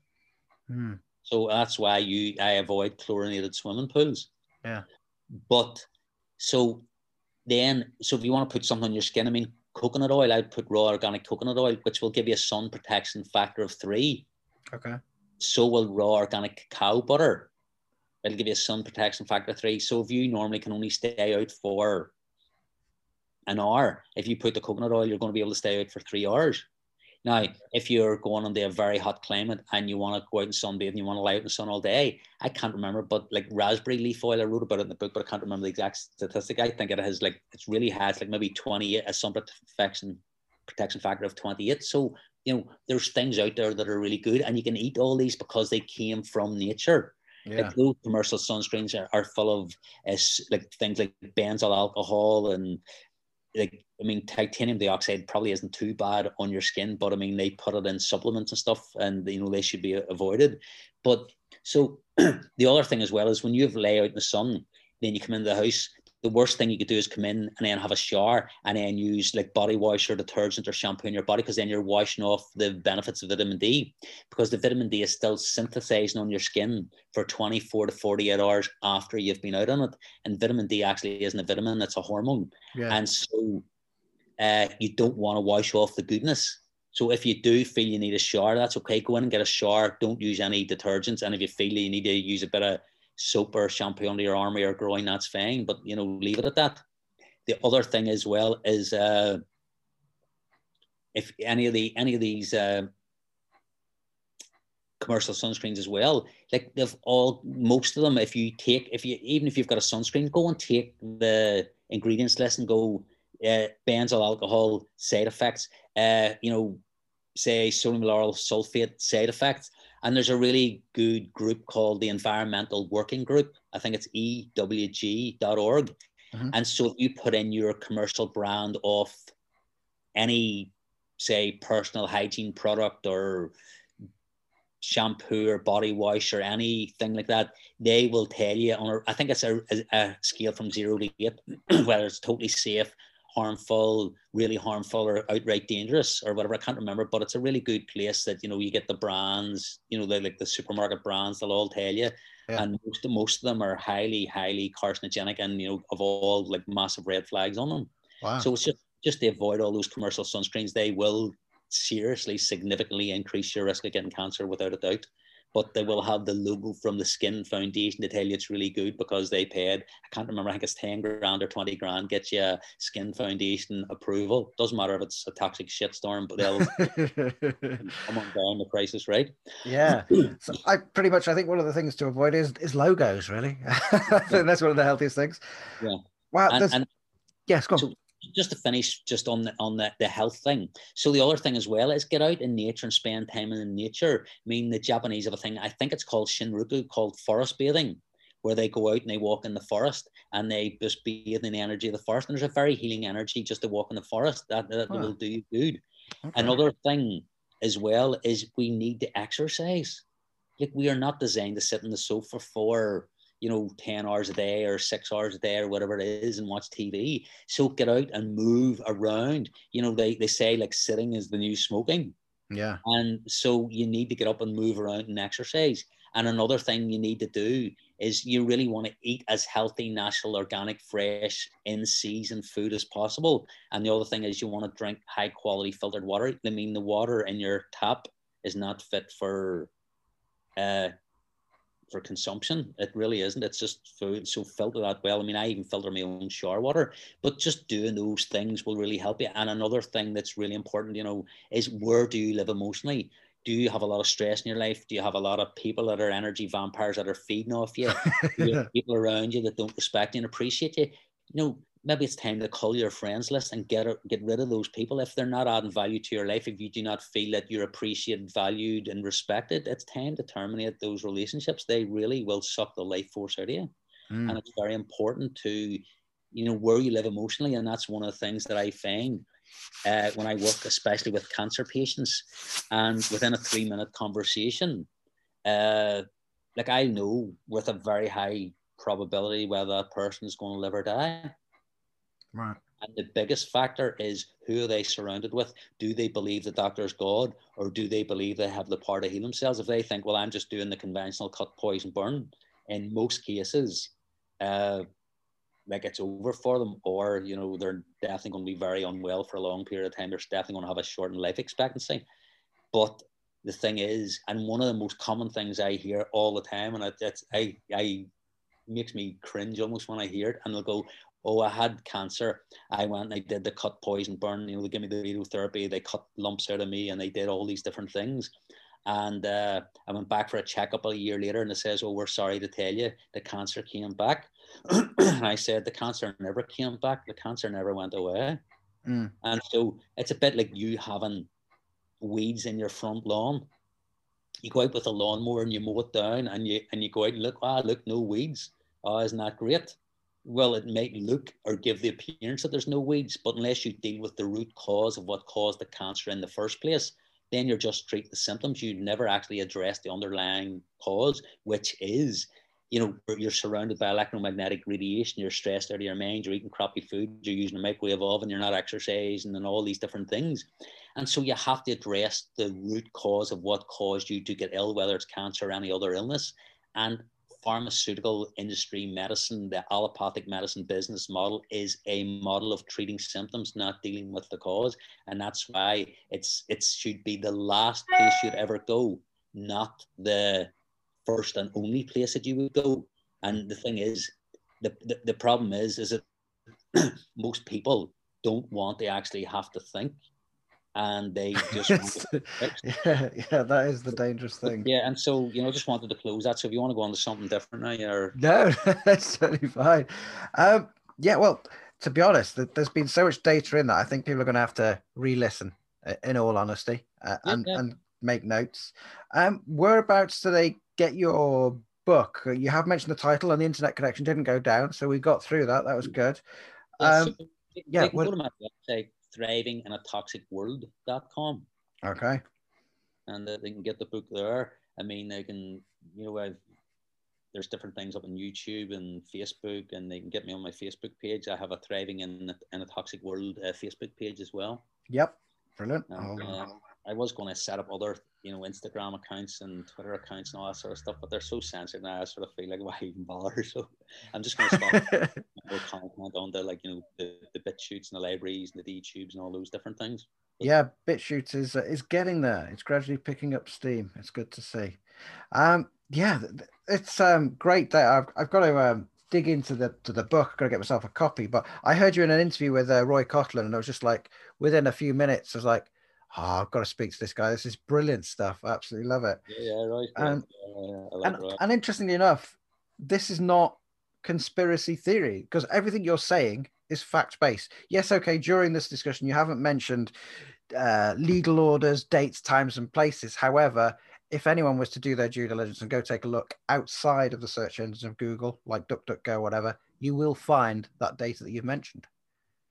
Mm. So that's why you I avoid chlorinated swimming pools. Yeah. But so then, so if you want to put something on your skin, I mean, coconut oil, I'd put raw organic coconut oil, which will give you a sun protection factor of three. Okay. So will raw organic cow butter. It'll give you a sun protection factor three. So if you normally can only stay out for an hour, if you put the coconut oil, you're going to be able to stay out for three hours. Now, if you're going into a very hot climate and you want to go out and sunbathe and you want to lie out in the sun all day, I can't remember, but like raspberry leaf oil, I wrote about it in the book, but I can't remember the exact statistic. I think it has like it's really high, it's like maybe 28, a sun protection protection factor of 28. So, you know, there's things out there that are really good, and you can eat all these because they came from nature. Yeah. Like those commercial sunscreens are, are full of uh, like things like benzyl alcohol and like I mean titanium dioxide probably isn't too bad on your skin, but I mean they put it in supplements and stuff, and you know they should be avoided. But so [clears throat] the other thing as well is when you have lay out in the sun, then you come into the house. The worst thing you could do is come in and then have a shower and then use like body wash or detergent or shampoo in your body because then you're washing off the benefits of vitamin D because the vitamin D is still synthesizing on your skin for 24 to 48 hours after you've been out on it. And vitamin D actually isn't a vitamin, it's a hormone. Yeah. And so uh, you don't want to wash off the goodness. So if you do feel you need a shower, that's okay. Go in and get a shower. Don't use any detergents. And if you feel you need to use a bit of soap or shampoo under your arm or your groin, that's fine. But you know, leave it at that. the other thing as well is uh, if any of the any of these uh, commercial sunscreens as well, like they've all most of them. If you take if you even if you've got a sunscreen, go and take the ingredients list and go uh, benzyl alcohol side effects. Uh, you know, say sodium lauryl sulfate side effects. And there's a really good group called the Environmental Working Group. I think it's ewg.org. Mm-hmm. And so if you put in your commercial brand of any, say, personal hygiene product or shampoo or body wash or anything like that, they will tell you on a, I think it's a, a, a scale from zero to eight, [clears throat] whether it's totally safe harmful, really harmful, or outright dangerous, or whatever. I can't remember, but it's a really good place that you know you get the brands, you know, like the supermarket brands. They'll all tell you, yeah. and most of most of them are highly, highly carcinogenic, and you know, of all like massive red flags on them. Wow. So it's just just to avoid all those commercial sunscreens. They will seriously, significantly increase your risk of getting cancer without a doubt but they will have the logo from the Skin Foundation to tell you it's really good because they paid, I can't remember, I think it's 10 grand or 20 grand, get you a Skin Foundation approval. Doesn't matter if it's a toxic shitstorm, but they'll [laughs] come on down the prices, right? Yeah. [clears throat] So I pretty much, I think one of the things to avoid is, is logos, really. [laughs] I that's one of the healthiest things. Yeah. Wow. And, and, yes, go on. So, just to finish just on the on the, the health thing. So the other thing as well is get out in nature and spend time in nature. I mean the japanese have a thing i think it's called shinrin-yoku called forest bathing where they go out and they walk in the forest and they just bathe in the energy of the forest. And there's a very healing energy just to walk in the forest that, that huh. will do you good. Okay. another thing as well is we need to exercise. Like we are not designed to sit on the sofa for you know, 10 hours a day or six hours a day or whatever it is and watch TV. So get out and move around. You know, they, they say like sitting is the new smoking. Yeah. And so you need to get up and move around and exercise. And another thing you need to do is you really want to eat as healthy, natural, organic, fresh, in season food as possible. And the other thing is you want to drink high quality filtered water. I mean, the water in your tap is not fit for uh, for consumption. It really isn't. It's just food. So filter that well. I mean, I even filter my own shower water, but just doing those things will really help you. And another thing that's really important, you know, is where do you live emotionally? Do you have a lot of stress in your life? Do you have a lot of people that are energy vampires that are feeding off you? [laughs] do you have people around you that don't respect you and appreciate you? You know, maybe it's time to call your friends list and get get rid of those people if they're not adding value to your life. If you do not feel that you're appreciated, valued, and respected, it's time to terminate those relationships. They really will suck the life force out of you, mm. and it's very important to, you know, where you live emotionally, and that's one of the things that I find. Uh, when I work, especially with cancer patients, and within a three minute conversation, uh, like I know with a very high probability whether that person is going to live or die. Right. And the biggest factor is who are they surrounded with? Do they believe the doctor is God or do they believe they have the power to heal themselves? If they think, well, I'm just doing the conventional cut, poison, burn, in most cases, uh, like it's over for them, or you know, they're definitely going to be very unwell for a long period of time. They're definitely going to have a shortened life expectancy. But the thing is, and one of the most common things I hear all the time, and it's I I makes me cringe almost when I hear it, and they'll go, oh, I had cancer. I went and I did the cut, poison, burn. You know, they give me the radiotherapy. They cut lumps out of me, and they did all these different things. And uh, I went back for a checkup a year later, and it says, "Oh, we're sorry to tell you, the cancer came back." [clears throat] and I said, "The cancer never came back. The cancer never went away." Mm. And so it's a bit like you having weeds in your front lawn. You go out with a lawnmower and you mow it down, and you and you go out and look. Ah, look, no weeds. Oh, isn't that great? Well, it might look or give the appearance that there's no weeds, but unless you deal with the root cause of what caused the cancer in the first place, then you're just treating the symptoms. You never actually address the underlying cause, which is, you know, you're surrounded by electromagnetic radiation, you're stressed out of your mind, you're eating crappy food, you're using a microwave oven, you're not exercising, and all these different things. And so you have to address the root cause of what caused you to get ill, whether it's cancer or any other illness. And pharmaceutical industry medicine, the allopathic medicine business model is a model of treating symptoms, not dealing with the cause. And that's why it's it should be the last place you'd ever go, not the first and only place that you would go. And the thing is, the, the, the problem is, is that [clears throat] most people don't want to actually have to think and they [laughs] just [laughs] yeah, yeah, that is the dangerous thing. Yeah, and so you know, just wanted to close that. So if you want to go on to something different now, or no, [laughs] that's totally fine. Um, yeah, well, to be honest, there's been so much data in that. I think people are going to have to re-listen. In all honesty, uh, and yeah. and make notes. Um, whereabouts do they get your book? You have mentioned the title, and the internet connection didn't go down, so we got through that. That was good. Um, yeah, they can go to my website thriving in a toxic world.com. Okay. And uh, they can get the book there. I mean, they can, you know, I've, there's different things up on YouTube and Facebook, and they can get me on my Facebook page. I have a Thriving in, in a Toxic World uh, Facebook page as well. Yep. Brilliant. And, oh. uh, I was going to set up other, you know, Instagram accounts and Twitter accounts and all that sort of stuff, but they're so censored now. I sort of feel like [laughs] why even bother? So I'm just going to stop [laughs] more content on the like you know the, the BitChutes and the libraries and the DTubes and all those different things. But, yeah, BitChutes is uh, is getting there. It's gradually picking up steam. It's good to see. Um, yeah, it's um great that I've I've got to um dig into the to the book. I've got to get myself a copy. But I heard you in an interview with uh, Roy Cottlin, and I was just like, within a few minutes, I was like, oh, I've got to speak to this guy. This is brilliant stuff. I absolutely love it. Yeah, yeah right. Um, yeah, like and, and interestingly enough, this is not conspiracy theory because everything you're saying is fact based. Yes, okay. During this discussion, you haven't mentioned uh, legal orders, dates, times, and places. However, if anyone was to do their due diligence and go take a look outside of the search engines of Google, like DuckDuckGo, whatever, you will find that data that you've mentioned.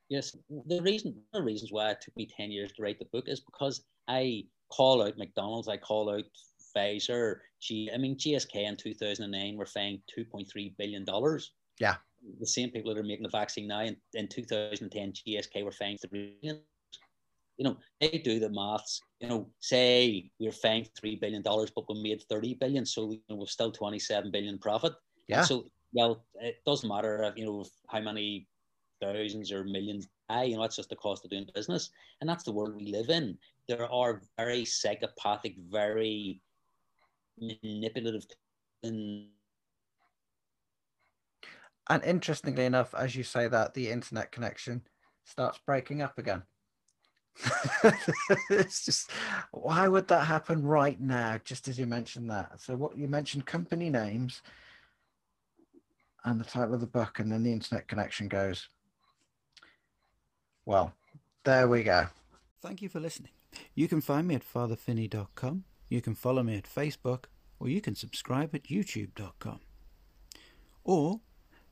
Yes, the reason, one of the reasons why it took me 10 years to write the book is because I call out McDonald's, I call out Pfizer, G, I mean, GSK in 2009 were fined $2.3 billion. Yeah. The same people that are making the vaccine now in, in 2010, GSK were fined 3 billion. You know, they do the maths. You know, say we're fined $3 billion, but we made 30 billion. So you know, we're still 27 billion profit. Yeah. so, well, it doesn't matter, you know, how many thousands or millions die. You know, that's just the cost of doing business. And that's the world we live in. There are very psychopathic, very manipulative. And interestingly enough, as you say that, the internet connection starts breaking up again. [laughs] it's just why would that happen right now just as you mentioned that so what you mentioned company names and the title of the book and then the internet connection goes well, there we go. Thank you for listening. You can find me at fatherfinney.com, you can follow me at Facebook, or you can subscribe at youtube.com. Or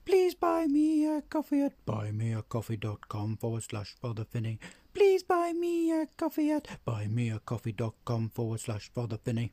please buy me a coffee at buymeacoffee.com forward slash fatherfinney. Please buy me a coffee at buymeacoffee.com forward slash fatherfinney.